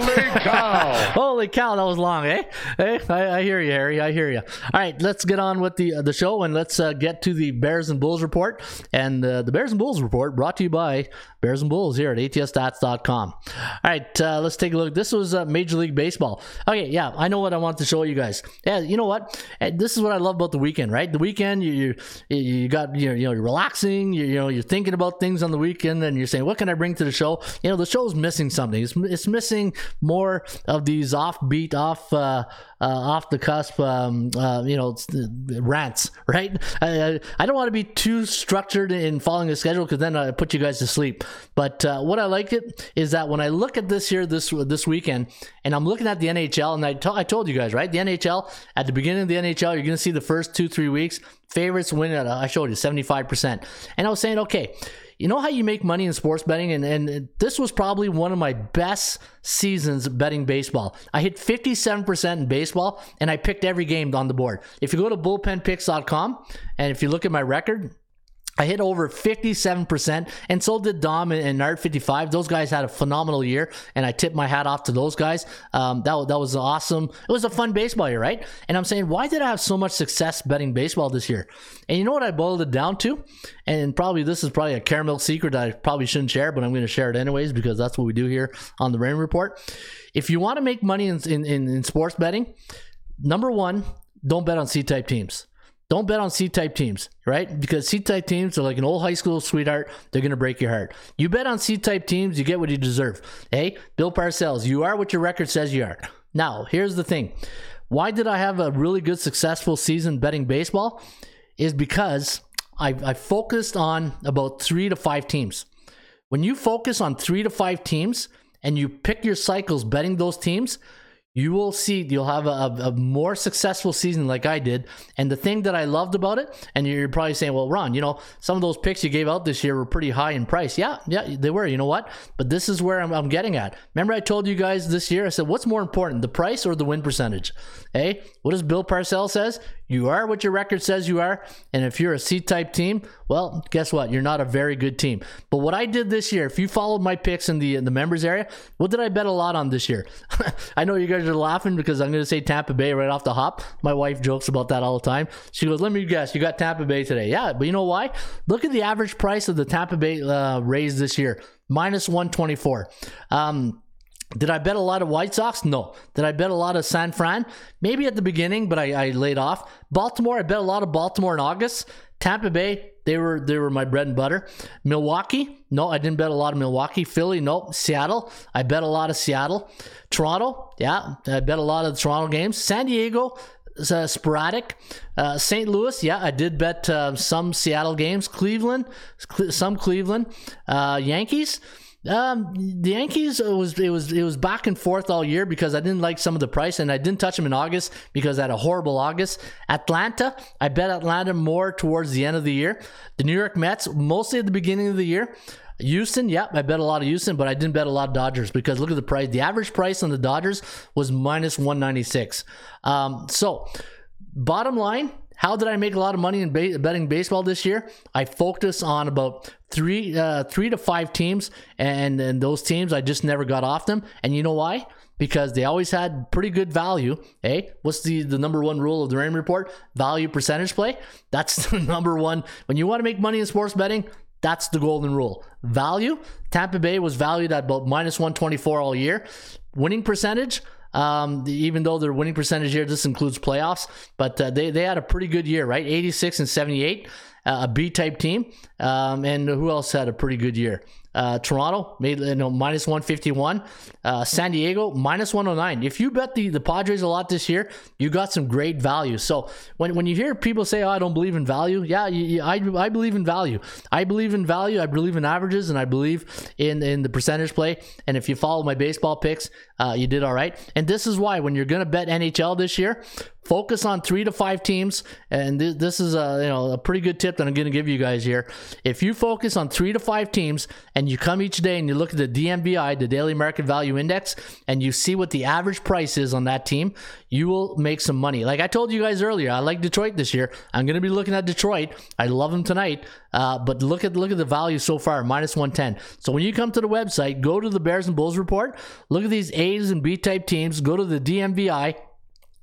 Holy cow! <laughs> Holy cow, that was long, eh? Hey, I, I hear you, Harry. I hear you. All right, let's get on with the uh, the show and let's uh, get to the Bears and Bulls report. And uh, the Bears and Bulls report brought to you by Bears and Bulls here at ATSstats.com. All right, uh, let's take a look. This was uh, Major League Baseball. Okay, yeah, I know what I want to show you guys. Yeah, you know what? Eh, This is what I love about the weekend, right? The weekend, you you, you got you're, you know you're relaxing. You, you know you're thinking about things on the weekend, and you're saying, what can I bring to the show? You know, the show's missing something. It's, it's missing more of these offbeat, off uh, uh, off the cusp, um, uh, you know, s- rants, <laughs> right? I, I- don't want to be too structured in following a schedule because then I put you guys to sleep. But uh, what I like it is that when I look at this here this this weekend, and I'm looking at the NHL, and I to- I told you guys right, the NHL at the beginning of the NHL, you're going to see the first two three weeks favorites win at uh, I showed you 75 percent, and I was saying okay. You know how you make money in sports betting, and, and this was probably one of my best seasons betting baseball. I hit 57% in baseball, and I picked every game on the board. If you go to bullpenpicks.com, and if you look at my record, I hit over 57%, and so did Dom and, and Nard 55. Those guys had a phenomenal year, and I tip my hat off to those guys. Um, that, that was awesome. It was a fun baseball year, right? And I'm saying, why did I have so much success betting baseball this year? And you know what I boiled it down to? And probably this is probably a caramel secret that I probably shouldn't share, but I'm going to share it anyways because that's what we do here on the Raymond Report. If you want to make money in, in, in, in sports betting, number one, don't bet on C type teams. Don't bet on C type teams, right? Because C type teams are like an old high school sweetheart. They're going to break your heart. You bet on C type teams, you get what you deserve. Hey, Bill Parcells, you are what your record says you are. Now, here's the thing why did I have a really good, successful season betting baseball? Is because I, I focused on about three to five teams. When you focus on three to five teams and you pick your cycles betting those teams, you will see you'll have a, a, more successful season like I did. And the thing that I loved about it, and you're probably saying, well, Ron, you know, some of those picks you gave out this year were pretty high in price. Yeah, yeah, they were. You know what? But this is where I'm, I'm getting at. Remember, I told you guys this year, I said, what's more important, the price or the win percentage? Hey, what does Bill Parcells says? You are what your record says you are. And if you're a C type team, well, guess what? You're not a very good team. But what I did this year, if you followed my picks in the in the members area, what did I bet a lot on this year? <laughs> I know you guys are laughing because I'm going to say Tampa Bay right off the hop. My wife jokes about that all the time. She goes, "Let me guess, you got Tampa Bay today." Yeah, but you know why? Look at the average price of the Tampa Bay uh, Rays this year, minus 124. Um, did I bet a lot of White Sox? No. Did I bet a lot of San Fran? Maybe at the beginning, but I, I laid off. Baltimore, I bet a lot of Baltimore in August. Tampa Bay, they were they were my bread and butter. Milwaukee, no, I didn't bet a lot of Milwaukee. Philly, no. Seattle, I bet a lot of Seattle. Toronto, yeah, I bet a lot of the Toronto games. San Diego, uh, sporadic. Uh, St. Louis, yeah, I did bet uh, some Seattle games. Cleveland, Cle- some Cleveland. Uh, Yankees. Um, the Yankees it was it was it was back and forth all year because I didn't like some of the price and I didn't touch them in August because I had a horrible August. Atlanta, I bet Atlanta more towards the end of the year. The New York Mets, mostly at the beginning of the year. Houston, yep, I bet a lot of Houston, but I didn't bet a lot of Dodgers because look at the price. The average price on the Dodgers was minus 196. Um, so, bottom line, how did I make a lot of money in ba- betting baseball this year? I focused on about three, uh, three to five teams, and and those teams I just never got off them. And you know why? Because they always had pretty good value. Hey, what's the the number one rule of the Raymond Report? Value percentage play. That's <laughs> the number one. When you want to make money in sports betting, that's the golden rule. Value. Tampa Bay was valued at about minus 124 all year. Winning percentage. Um, even though their winning percentage here, this includes playoffs, but uh, they, they had a pretty good year, right? 86 and 78, uh, a B type team. Um, and who else had a pretty good year? Uh, Toronto made you know minus 151. Uh, San Diego minus 109. If you bet the, the Padres a lot this year, you got some great value. So when, when you hear people say, "Oh, I don't believe in value," yeah, you, you- I, I believe in value. I believe in value. I believe in averages, and I believe in in the percentage play. And if you follow my baseball picks, uh, you did all right. And this is why when you're gonna bet NHL this year, focus on three to five teams. And th- this is a you know a pretty good tip that I'm gonna give you guys here. If you focus on three to five teams and you come each day and you look at the DMVI, the Daily Market Value Index, and you see what the average price is on that team, you will make some money. Like I told you guys earlier, I like Detroit this year. I'm gonna be looking at Detroit. I love them tonight. Uh, but look at look at the value so far, minus 110. So when you come to the website, go to the Bears and Bulls report, look at these A's and B type teams, go to the DMVI,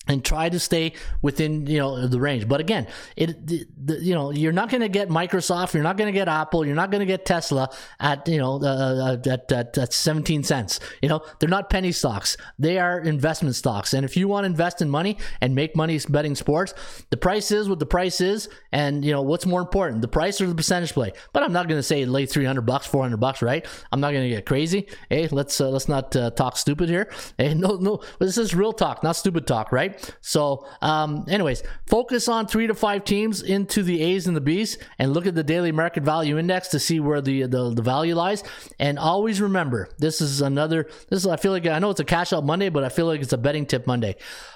and try to stay within you know the range. But again it the, the, you know you're not going to get microsoft you're not going to get apple you're not going to get tesla at you know uh, at, at, at 17 cents. You know they're not penny stocks. They are investment stocks. And if you want to invest in money and make money betting sports the price is what the price is. And you know what's more important the price or the percentage play? But i'm not going to say lay 300 bucks 400 bucks right? I'm not going to get crazy. Hey let's uh, let's not uh, talk stupid here. Hey <laughs> no no this is real talk not stupid talk right so, um, anyways, focus on three to five teams into the A's and the B's, and look at the daily market value index to see where the the, the value lies. And always remember, this is another. This is I feel like I know it's a cash out Monday, but I feel like it's a betting tip Monday.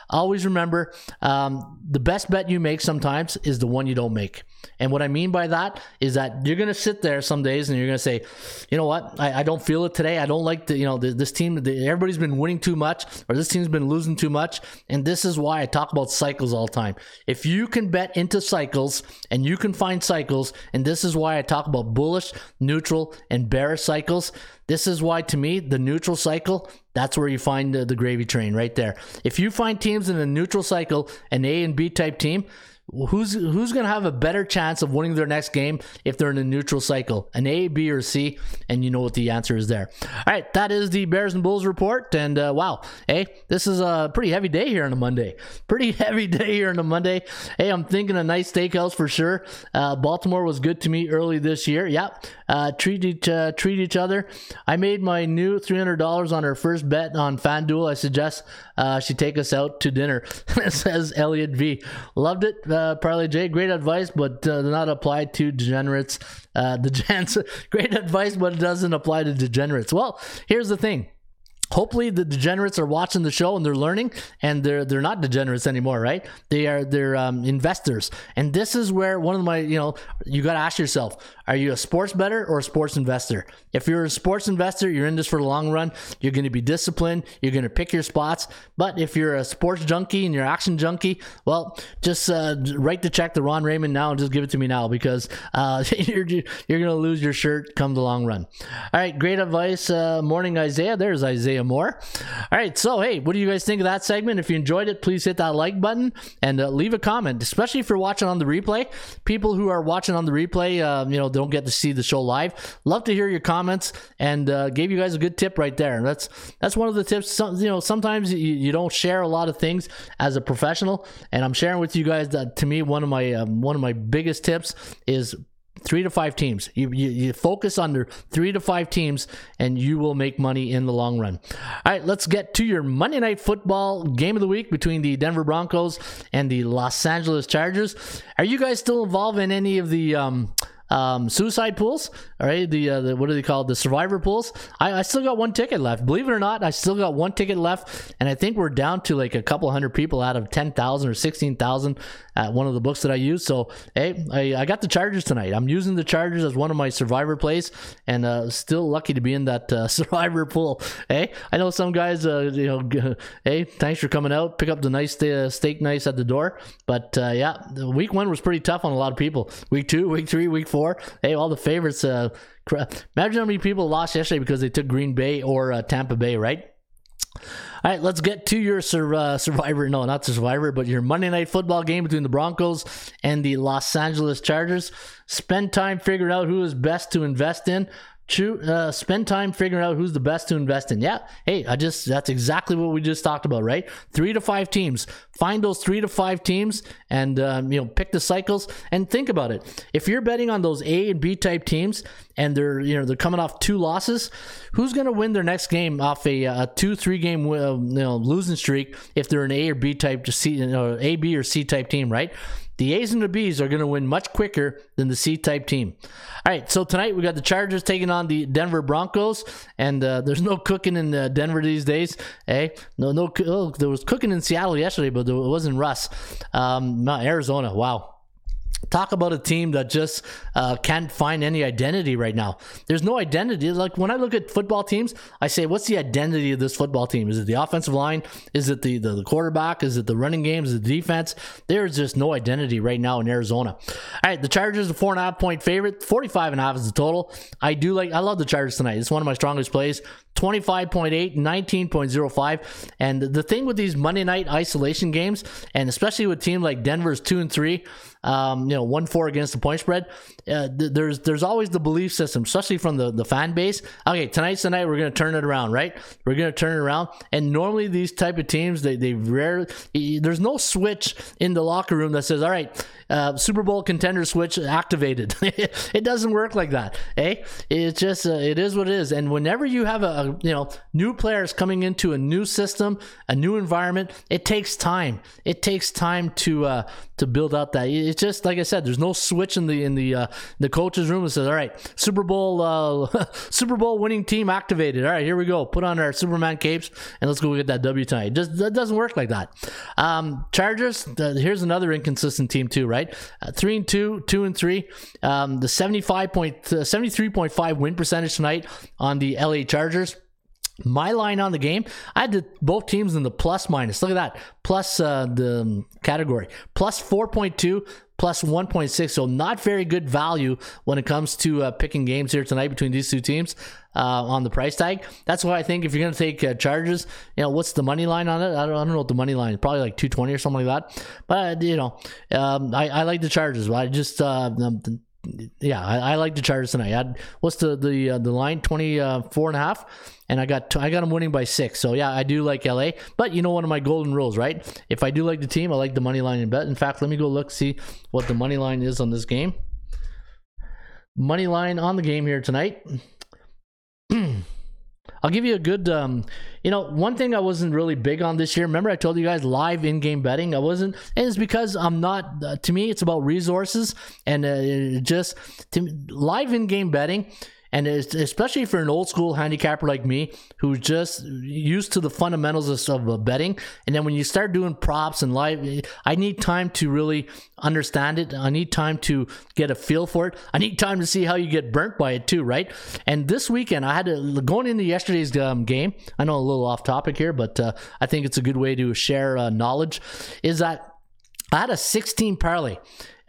Always remember, um, the best bet you make sometimes is the one you don't make. And what I mean by that is that you're going to sit there some days and you're going to say, you know what, I, I, don't feel it today. I don't like the, you know, the, this team, the, everybody's been winning too much or this team's been losing too much. And this is why I talk about cycles all the time. If you can bet into cycles and you can find cycles, and this is why I talk about bullish, neutral, and bearish cycles, this is why, to me, the neutral cycle, that's where you find the, the gravy train right there. If you find teams in a neutral cycle, an A and B type team, who's who's going to have a better chance of winning their next game if they're in a neutral cycle? An a b or c? And you know what the answer is there. All right that is the bears and bulls report. And uh, wow hey this is a pretty heavy day here on a monday. Pretty <laughs> heavy day here on a monday. Hey i'm thinking a nice steakhouse for sure. Uh, baltimore was good to me early this year. Yeah uh, treat each uh, treat each other. I made my new $300 on her first bet on fanduel. I suggest uh, she take us out to dinner <laughs> says elliot v. Loved it uh, Parlay J. Great advice, but uh, not apply to degenerates. Uh, <laughs> the great advice, but it doesn't apply to degenerates. Well, here's the thing hopefully the degenerates are watching the show and they're learning and they're they're not degenerates anymore right? They are they're um, investors. And this is where one of my you know you got to ask yourself are you a sports bettor or a sports investor? If you're a sports investor you're in this for the long run you're going to be disciplined you're going to pick your spots. But if you're a sports junkie and you're action junkie well just uh, write the check to ron raymond now and just give it to me now because uh, <laughs> you're, you're going to lose your shirt come the long run. All right great advice uh, morning isaiah. There's isaiah more. All right, so hey, what do you guys think of that segment? If you enjoyed it, please hit that like button and uh, leave a comment, especially if you're watching on the replay. People who are watching on the replay, uh, you know, don't get to see the show live. Love to hear your comments and uh, gave you guys a good tip right there. That's that's one of the tips. You know, sometimes you, you don't share a lot of things as a professional, and I'm sharing with you guys that to me one of my um, one of my biggest tips is three to five teams. You, you, you focus under three to five teams, and you will make money in the long run. All right, let's get to your Monday Night Football game of the week between the Denver Broncos and the Los Angeles Chargers. Are you guys still involved in any of the? Um, um, suicide pools. All right, the, uh, the what are they called? The survivor pools. I, I still got one ticket left. Believe it or not, I still got one ticket left, and I think we're down to like a couple hundred people out of ten thousand or sixteen thousand at one of the books that I use. So hey, I, I got the Chargers tonight. I'm using the Chargers as one of my survivor plays, and uh, still lucky to be in that uh, <laughs> survivor pool. Hey, I know some guys. Uh, you know, <laughs> hey, thanks for coming out. Pick up the nice uh, steak, nice at the door. But uh, yeah, week one was pretty tough on a lot of people. Week two, week three, week four four. Hey, all the favorites. Uh, imagine how many people lost yesterday because they took Green Bay or uh, Tampa Bay, right? All right, let's get to your sur- uh, survivor. No, not survivor, but your Monday night football game between the Broncos and the Los Angeles Chargers. Spend time figuring out who is best to invest in. True, uh, spend time figuring out who's the best to invest in. Yeah, hey, I just that's exactly what we just talked about, right? Three to five teams. Find those three to five teams, and um, you know, pick the cycles and think about it. If you're betting on those A and B type teams, and they're you know they're coming off two losses, who's going to win their next game off a, a two three game uh, you know losing streak if they're an A or B type, to C, A B or C type team, right? The A's and the B's are going to win much quicker than the C type team. All right, so tonight we got the Chargers taking on the Denver Broncos, and uh, there's no cooking in uh, Denver these days. Hey, no, no, oh, there was cooking in Seattle yesterday, but it wasn't Russ. Um, Arizona, wow. Talk about a team that just uh, can't find any identity right now. There's no identity. Like when I look at football teams, I say, what's the identity of this football team? Is it the offensive line? Is it the, the, the quarterback? Is it the running game? Is it the defense? There's just no identity right now in Arizona. All right, the Chargers, a four and a half point favorite. 45 and a half is the total. I do like, I love the Chargers tonight. It's one of my strongest plays. 25.8, 19.05. And the thing with these Monday night isolation games, and especially with team like Denver's two and three, um, you know, one four against the point spread. Uh, th- there's there's always the belief system, especially from the, the fan base. Okay, tonight's the night we're gonna turn it around, right? We're gonna turn it around. And normally these type of teams, they they rarely there's no switch in the locker room that says, all right, uh, Super Bowl contender switch activated. <laughs> it doesn't work like that. Eh? It's just uh, it is what it is. And whenever you have a, a you know new players coming into a new system, a new environment, it takes time. It takes time to uh, to build out that. It's just like I said. There's no switch in the in the uh, the coach's room that says, "All right, Super Bowl uh, <laughs> Super Bowl winning team activated. All right, here we go. Put on our Superman capes and let's go get that W tonight." It just that doesn't work like that. Um, Chargers. Uh, here's another inconsistent team too, right? Uh, three and two, two and three. Um, the 75 point, uh, 73.5 win percentage tonight on the LA Chargers. My line on the game, I had the, both teams in the plus minus. Look at that. Plus uh, the um, category. Plus 4.2, plus 1.6. So not very good value when it comes to uh, picking games here tonight between these two teams uh, on the price tag. That's why I think if you're going to take uh, Chargers, you know, what's the money line on it? I don't, I don't know what the money line is. Probably like 220 or something like that. But, you know, um, I, I like the Chargers. I just, uh, yeah, I, I, like the Chargers tonight. I had, what's the the uh, the line? 24 and a half and I got I got them winning by six. So yeah, I do like LA. But you know one of my golden rules, right? If I do like the team, I like the money line and bet. In fact, let me go look see what the money line is on this game. Money line on the game here tonight. <clears throat> I'll give you a good, um, you know, one thing I wasn't really big on this year. Remember, I told you guys live in game betting. I wasn't, and it's because I'm not. Uh, to me, it's about resources and uh, just to, live in game betting and especially for an old school handicapper like me, who's just used to the fundamentals of betting, and then when you start doing props and live, I need time to really understand it. I need time to get a feel for it. I need time to see how you get burnt by it too, right? And this weekend, I had to going into yesterday's um, game. I know a little off topic here, but uh, I think it's a good way to share uh, knowledge. Is that I had a 16 parlay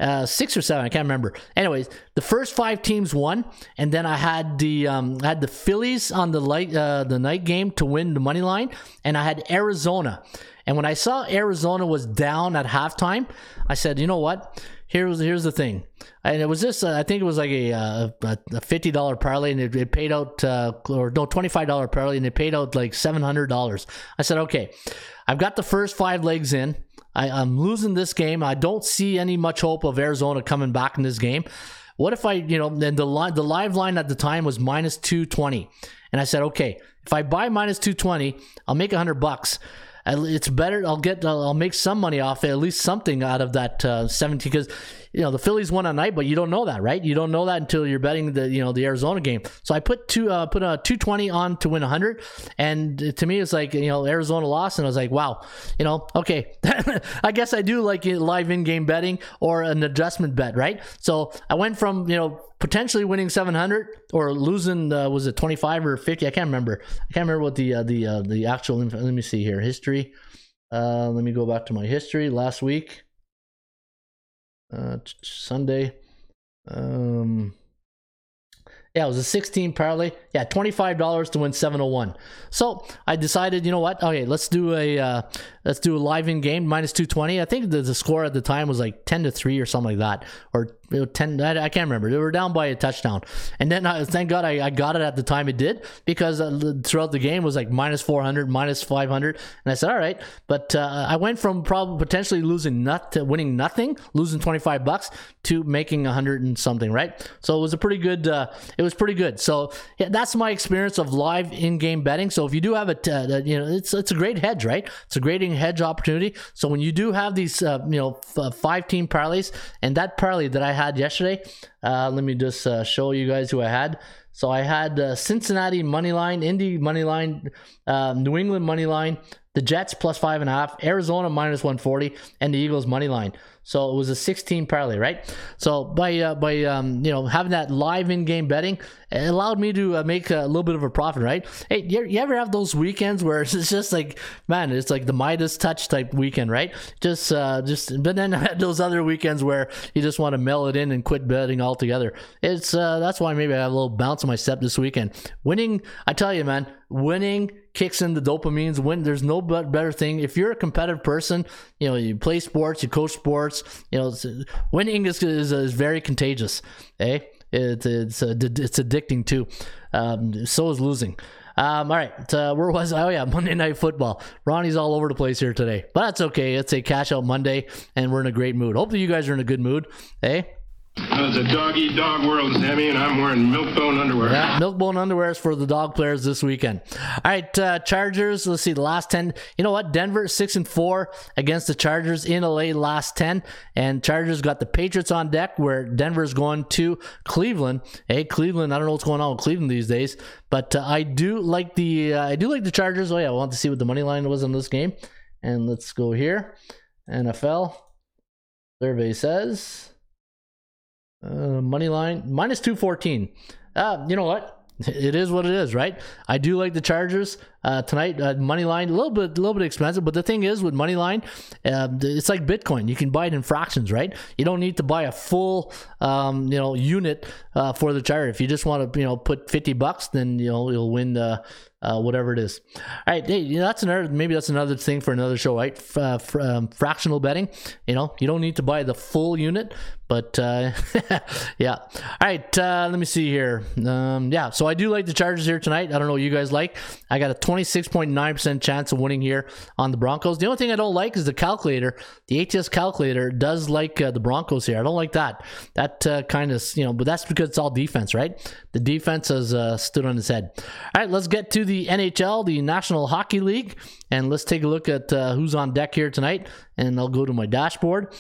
uh, six or seven. I can't remember. Anyways, the first five teams won, and then I had the um, I had the Phillies on the light uh, the night game to win the money line, and I had Arizona. And when I saw Arizona was down at halftime, I said, you know what? Here's here's the thing, and it was this. Uh, I think it was like a uh, a, a fifty dollar parlay, and it, it paid out uh, or no twenty five dollar parlay, and it paid out like seven hundred dollars. I said, okay, I've got the first five legs in. I, am losing this game. I don't see any much hope of Arizona coming back in this game. What if I, you know, then the line, the live line at the time was minus 220. And I said, okay, if I buy minus 220, I'll make 100 bucks it's better. I'll get. I'll make some money off it, at least something out of that uh, 17 because you know the Phillies won a night, but you don't know that, right? You don't know that until you're betting the you know the Arizona game. So I put two uh, put a 220 on to win 100, and to me it's like you know Arizona lost, and I was like, wow, you know, okay, <laughs> I guess I do like live in game betting or an adjustment bet, right? So I went from you know potentially winning 700 or losing uh, was it 25 or 50 i can't remember. I can't remember what the uh, the uh, the actual let me see here history. Uh, let me go back to my history. Last week uh, sunday um yeah, it was a 16 parlay. Yeah, $25 to win 701. So I decided, you know what? Okay, let's do a uh, let's do a live in game minus 220. I think the, the score at the time was like 10 to 3 or something like that. Or 10 I, I, can't remember they were down by a touchdown and then uh, thank god I, I, got it at the time it did because uh, throughout the game was like minus 400 minus 500 and i said all right but uh, i went from probably potentially losing not to winning nothing losing 25 bucks to making 100 and something right so it was a pretty good uh, it was pretty good so yeah, that's my experience of live in-game betting so if you do have a uh, you know it's it's a great hedge right it's a great hedge opportunity so when you do have these uh, you know f- five team parlays and that parlay that i had yesterday. Uh, let me just uh, show you guys who I had. So I had uh, Cincinnati money line, Indy money line, uh, New England money line. The Jets plus five and a half, Arizona minus 140, and the Eagles money line. So it was a 16 parlay, right? So by uh, by um, you know having that live in-game betting, it allowed me to uh, make a little bit of a profit, right? Hey, you, you ever have those weekends where <laughs> it's just like, man, it's like the Midas touch type weekend, right? Just uh, just, but then <laughs> I had those other weekends where you just want to mail it in and quit betting altogether. It's uh, that's why maybe I have a little bounce on my step this weekend. Winning, I tell you, man, winning kicks in the dopamines. Win. There's no bet- better thing if you're a competitive person. You know, you play sports, you coach sports. You know, winning is, is is very contagious. Eh? It's it's it's addicting too. Um, so is losing. Um, all right, uh, where was I? Oh yeah, Monday Night Football. Ronnie's all over the place here today, but that's okay. It's a cash out Monday, and we're in a great mood. Hopefully, you guys are in a good mood. Eh? It's a dog eat dog world, Sammy, and I'm wearing milkbone underwear. Yeah, Milkbone underwears for the dog players this weekend. All right, uh, Chargers. Let's see the last ten. You know what? Denver six and four against the Chargers in LA last ten, and Chargers got the Patriots on deck. Where Denver's going to Cleveland. Hey, Cleveland. I don't know what's going on with Cleveland these days, but uh, I do like the uh, I do like the Chargers. Oh yeah, I want to see what the money line was on this game, and let's go here. NFL survey says. Uh, money line minus 214. Uh, you know what? <laughs> It is what it is, right? I do like the Chargers uh, tonight. Uh, money line a little bit, a little bit expensive, but the thing is with money line, uh, it's like Bitcoin. You can buy it in fractions, right? You don't need to buy a full, um, you know, unit uh, for the Charger. If you just want to, you know, put fifty bucks, then you know you'll win uh, whatever it is. All right, hey, you know, that's another maybe that's another thing for another show, right? F- uh, fr- um, fractional betting. You know, you don't need to buy the full unit, but uh, <laughs> yeah. All right, uh, let me see here. Um, yeah, so I do like the Chargers here tonight. I don't know what you guys like. I got a twenty six point nine percent chance of winning here on the Broncos. The only thing I don't like is the calculator. The ATS calculator does like uh, the Broncos here. I don't like that. That uh, kind of you know, but that's because it's all defense, right? The defense has uh, stood on its head. All right, let's get to the NHL, the National Hockey League, and let's take a look at uh, who's on deck here tonight. And I'll go to my dashboard.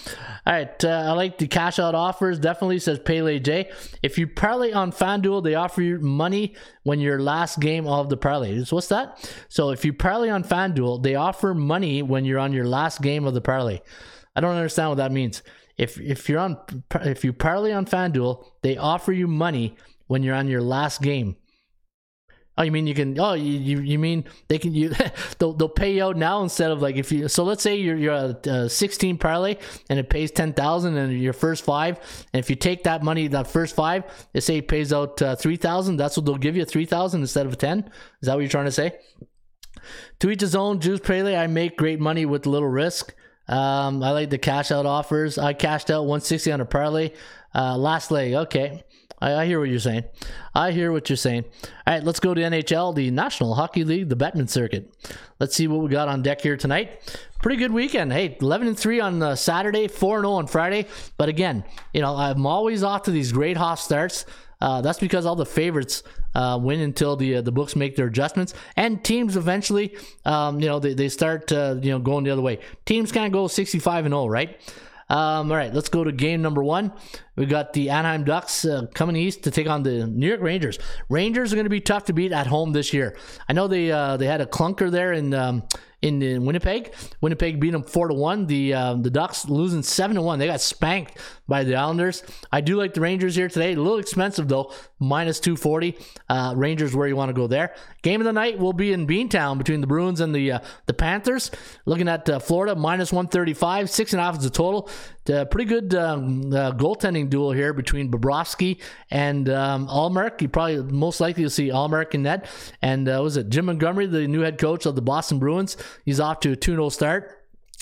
All right, uh, I like the cash out offers. Definitely says Parlay J. If you parlay on FanDuel, they offer you money when your last game of the parlay. So what's that? So if you parlay on FanDuel, they offer money when you're on your last game of the parlay. I don't understand what that means. If if you're on if you parlay on FanDuel, they offer you money when you're on your last game. Oh, you mean you can? Oh, you you, you mean they can? You <laughs> they'll, they'll pay you out now instead of like if you. So let's say you're you're a, uh 16 parlay and it pays 10,000 and your first five, and if you take that money that first five, they say it pays out uh, 3,000. That's what they'll give you 3,000 instead of 10. Is that what you're trying to say? To each his own. Juice Parlay, I make great money with little risk. Um, I like the cash out offers. I cashed out 160 on a parlay. Uh, last leg, okay. I, I hear what you're saying. I hear what you're saying. All right, let's go to NHL, the National Hockey League, the Bettman Circuit. Let's see what we got on deck here tonight. Pretty good weekend. Hey, 11 and 3 on uh, Saturday, 4 and 0 on Friday. But again, you know, I'm always off to these great hot starts. Uh, that's because all the favorites uh, win until the uh, the books make their adjustments, and teams eventually, um, you know, they, they start uh, you know going the other way. Teams can't go 65 and 0, right? Um, all right, let's go to game number one. We got the Anaheim Ducks uh, coming east to take on the New York Rangers. Rangers are going to be tough to beat at home this year. I know they uh, they had a clunker there in um, in, in Winnipeg. Winnipeg beat them four to one. The uh, the Ducks losing seven to one. They got spanked by the Islanders. I do like the Rangers here today. A little expensive though, minus two forty. Uh, Rangers where you want to go there. Game of the night will be in Beantown between the Bruins and the uh, the Panthers. Looking at uh, Florida minus one thirty five. Six and a half is the total. Pretty good um, uh, goaltending duel here between Bobrovsky and um, Ullmark. You probably most likely to see Ullmark in net. And uh, was it Jim Montgomery, the new head coach of the Boston Bruins? He's off to a 2 0 start.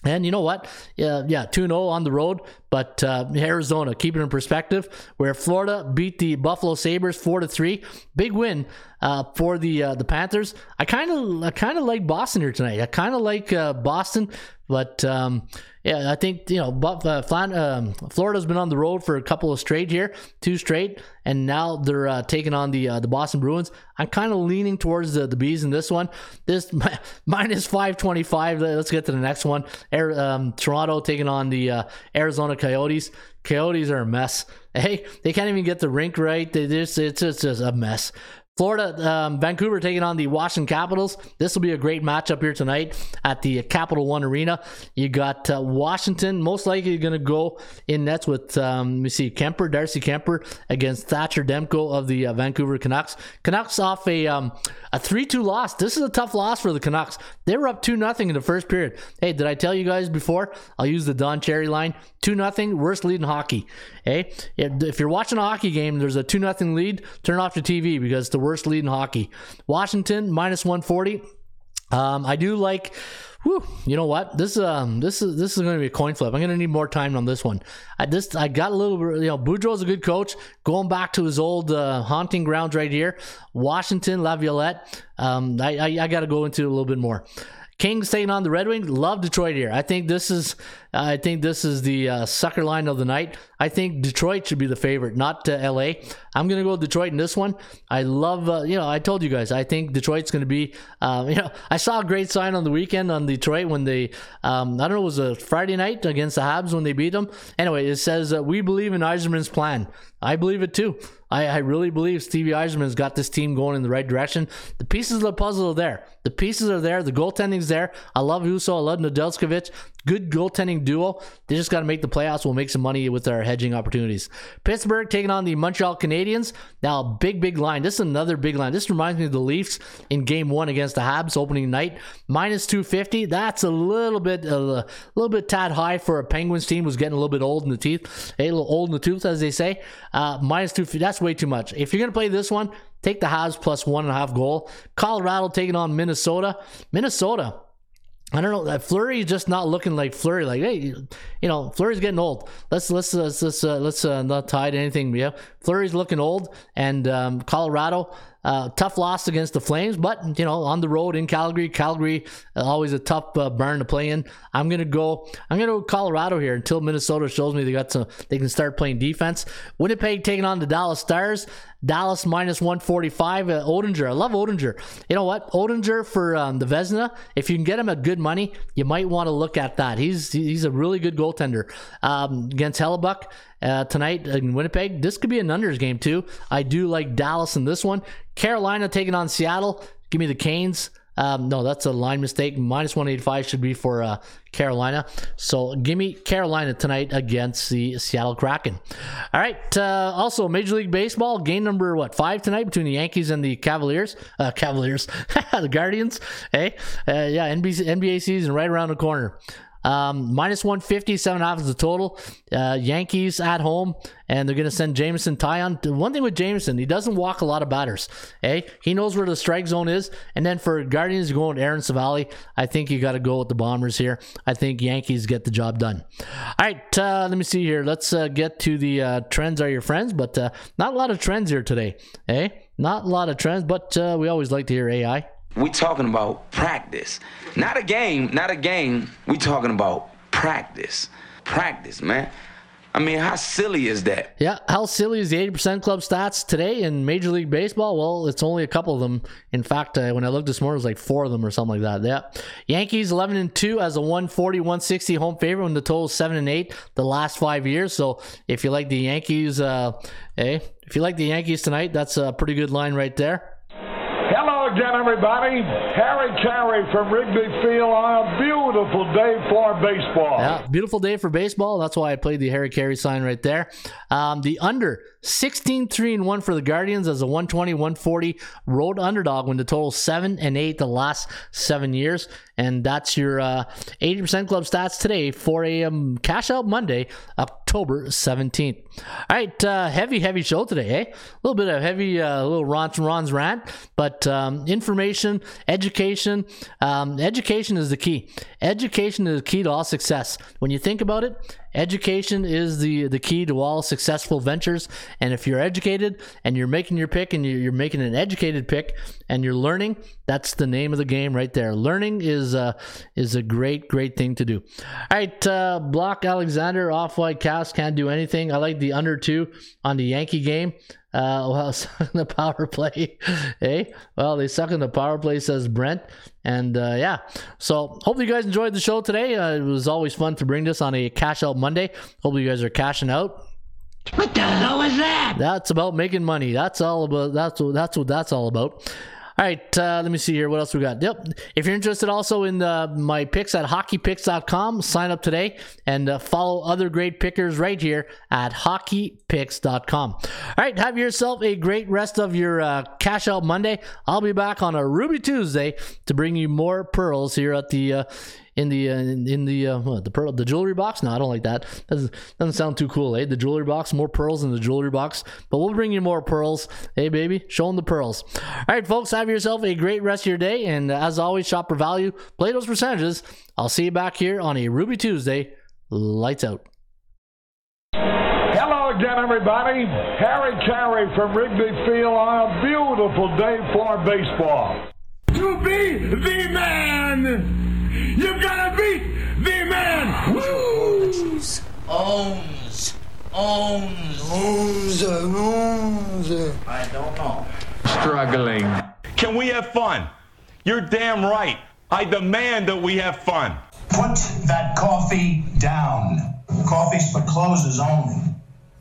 And you know what? Yeah, yeah, 2 0 on the road, but uh, Arizona, keep it in perspective, where Florida beat the Buffalo Sabres 4 to 3. Big win uh, for the uh, the Panthers. I kind of I kind of like Boston here tonight. I kind of like uh, Boston, but um, yeah, I think you know, but, uh, um, Florida's been on the road for a couple of straight here, two straight, and now they're uh, taking on the uh, the Boston Bruins. I'm kind of leaning towards the, the bees in this one. This <laughs> minus five twenty five. Let's get to the next one. Air, um, Toronto taking on the uh, Arizona Coyotes. Coyotes are a mess. Hey, they can't even get the rink right. They just it's just, just a mess. Florida, um, Vancouver taking on the Washington Capitals. This will be a great matchup here tonight at the Capital One Arena. You got uh, Washington most likely going to go in nets with, um, let me see, Kuemper, Darcy Kuemper against Thatcher Demko of the uh, Vancouver Canucks. Canucks off a um, a 3 2 loss. This is a tough loss for the Canucks. They were up 2 0 in the first period. Hey, did I tell you guys before? I'll use the Don Cherry line 2 0, worst lead in hockey. Hey, if you're watching a hockey game, there's a 2 0 lead, turn off the TV because it's the worst lead in hockey. Washington minus 140. Um, I do like. Whew, you know what? This um this is this is going to be a coin flip. I'm going to need more time on this one. I this I got a little. You know, Boudreau's a good coach. Going back to his old uh, haunting grounds right here, Washington, Laviolette. Um, I I, I got to go into it a little bit more. Kings taking on the Red Wings. Love Detroit here. I think this is I think this is the uh, sucker line of the night. I think Detroit should be the favorite, not uh, LA. I'm going to go Detroit in this one. I love, uh, you know, I told you guys, I think Detroit's going to be, um, <laughs> you know, I saw a great sign on the weekend on Detroit when they, um, I don't know, it was a Friday night against the Habs when they beat them. Anyway, it says, uh, we believe in Yzerman's plan. I believe it too. I, I really believe Stevie Yzerman's got this team going in the right direction. The pieces of the puzzle are there. The pieces are there. The goaltending's there. I love Husso. I love Nedeljkovic. Good goaltending duo. They just got to make the playoffs. We'll make some money with our hedging opportunities. Pittsburgh taking on the Montreal Canadiens. Now, big, big line. This is another big line. This reminds me of the Leafs in game one against the Habs opening night. Minus 250. That's a little bit, a little bit tad high for a Penguins team who's getting a little bit old in the teeth. A little old in the tooth, as they say. Uh, minus 250. That's way too much. If you're going to play this one, take the Habs plus one and a half goal. Colorado taking on Minnesota. Minnesota I don't know. That Fleury just not looking like Fleury. Like, hey, you know, Fleury's getting old. Let's let's let's let's uh, let's uh, not tie to anything. Yeah, Fleury's looking old, and um, Colorado. Uh, tough loss against the Flames, but you know on the road in Calgary, Calgary uh, always a tough uh, barn to play in. I'm gonna go. I'm gonna go Colorado here until Minnesota shows me they got some. They can start playing defense. Winnipeg taking on the Dallas Stars. Dallas minus 145. Uh, Oettinger, I love Oettinger. You know what? Oettinger for um, the Vezina. If you can get him at good money, you might want to look at that. He's he's a really good goaltender um, against Hellebuyck uh, tonight in Winnipeg. This could be an unders game too. I do like Dallas in this one. Carolina taking on Seattle. Give me the Canes. Um, no, that's a line mistake. Minus 185 should be for uh, Carolina. So give me Carolina tonight against the Seattle Kraken. All right. Uh, also, Major League Baseball game number what five tonight between the Yankees and the Cavaliers. Uh, Cavaliers, <laughs> the Guardians. Hey, uh, yeah, NBA, NBA season right around the corner. Um, minus 150, seven half is the total. Uh, Yankees at home, and they're going to send Jameson Taillon. One thing with Jameson, he doesn't walk a lot of batters. Hey, he knows where the strike zone is. And then for Guardians going Aaron Civale, I think you got to go with the Bombers here. I think Yankees get the job done. All right, uh, let me see here. Let's uh, get to the uh, trends are your friends, but uh, not a lot of trends here today. Hey, not a lot of trends, but uh, we always like to hear AI. We talking about practice. Not a game, not a game. We talking about practice. Practice, man. I mean, how silly is that? Yeah, how silly is the 80% club stats today in Major League Baseball? Well, it's only a couple of them. In fact, uh, when I looked this morning, it was like four of them or something like that. Yeah. Yankees 11 and 2 as a 140 160 home favorite when the total 7 and 8 the last five years. So if you like the Yankees, uh, hey, if you like the Yankees tonight, that's a pretty good line right there. Again, everybody. Harry Caray from Wrigley Field on a beautiful day for baseball. Yeah, beautiful day for baseball. That's why I played the Harry Caray sign right there. Um, the under 16 3 and 1 for the Guardians as a 120 140 road underdog when the total 7 and 8 the last seven years. And that's your uh, 80% club stats today, 4 a.m. cash out Monday, October 17th. All right, uh, heavy, heavy show today, eh? A little bit of heavy, uh, little Ron's, Ron's rant, but um, information, education. Um, education is the key. Education is the key to all success. When you think about it, education is the the key to all successful ventures. And if you're educated and you're making your pick and you're, making an educated pick and you're learning that's the name of the game right there. Learning is uh is a great great thing to do. All right uh block alexander off-white cast can't do anything. I like the under two on the yankee game uh, <laughs> well, suck in the power play. hey, well, they suck in the power play, says Brent. And uh, yeah, so hopefully you guys enjoyed the show today. Uh, it was always fun to bring this on a cash out Monday. Hopefully you guys are cashing out. What the hell is that? That's about making money. That's all about. That's what. That's what that's all about. All right, uh, let me see here. What else we got? Yep. If you're interested also in uh, my picks at hockeypicks.com, sign up today and uh, follow other great pickers right here at hockeypicks.com. All right, have yourself a great rest of your uh, cash out Monday. I'll be back on a Ruby Tuesday to bring you more pearls here at the. In the uh, in, in the uh, what, the pearl the jewelry box. No, I don't like that. Doesn't doesn't sound too cool, eh? The jewelry box, more pearls in the jewelry box. But we'll bring you more pearls. Hey, baby, show them the pearls. All right, folks, have yourself a great rest of your day, and as always, shop for value, play those percentages. I'll see you back here on a Ruby Tuesday. Lights out. Hello again, everybody. Harry Caray from Wrigley Field on a beautiful day for baseball. To be the man! You gotta beat the man! Woo! Owns. Owns. I don't know. struggling. Can we have fun? You're damn right. I demand that we have fun. Put that coffee down. Coffee's for closers only.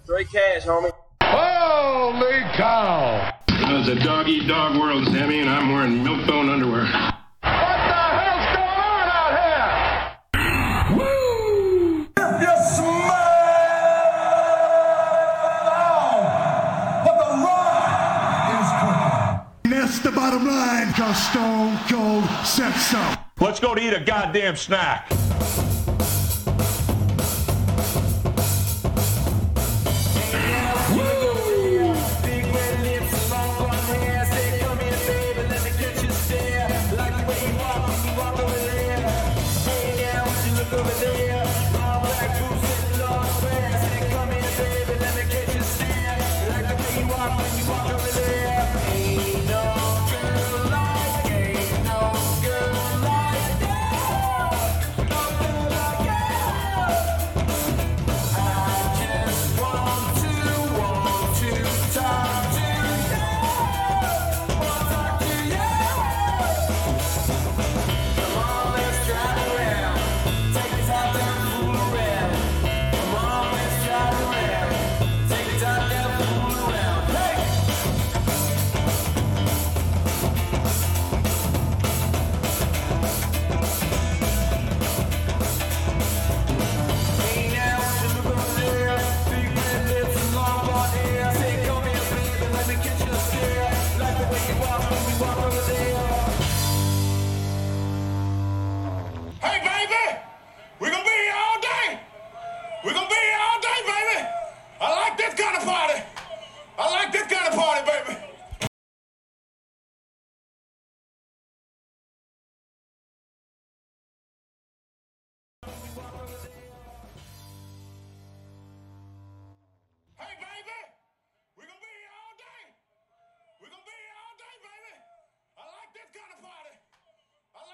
Straight cash, homie. Holy cow! It's a dog eat dog world, Sammy, and I'm wearing milk bone underwear. Bottom line, cause Stone Cold said so. Let's go to eat a goddamn snack.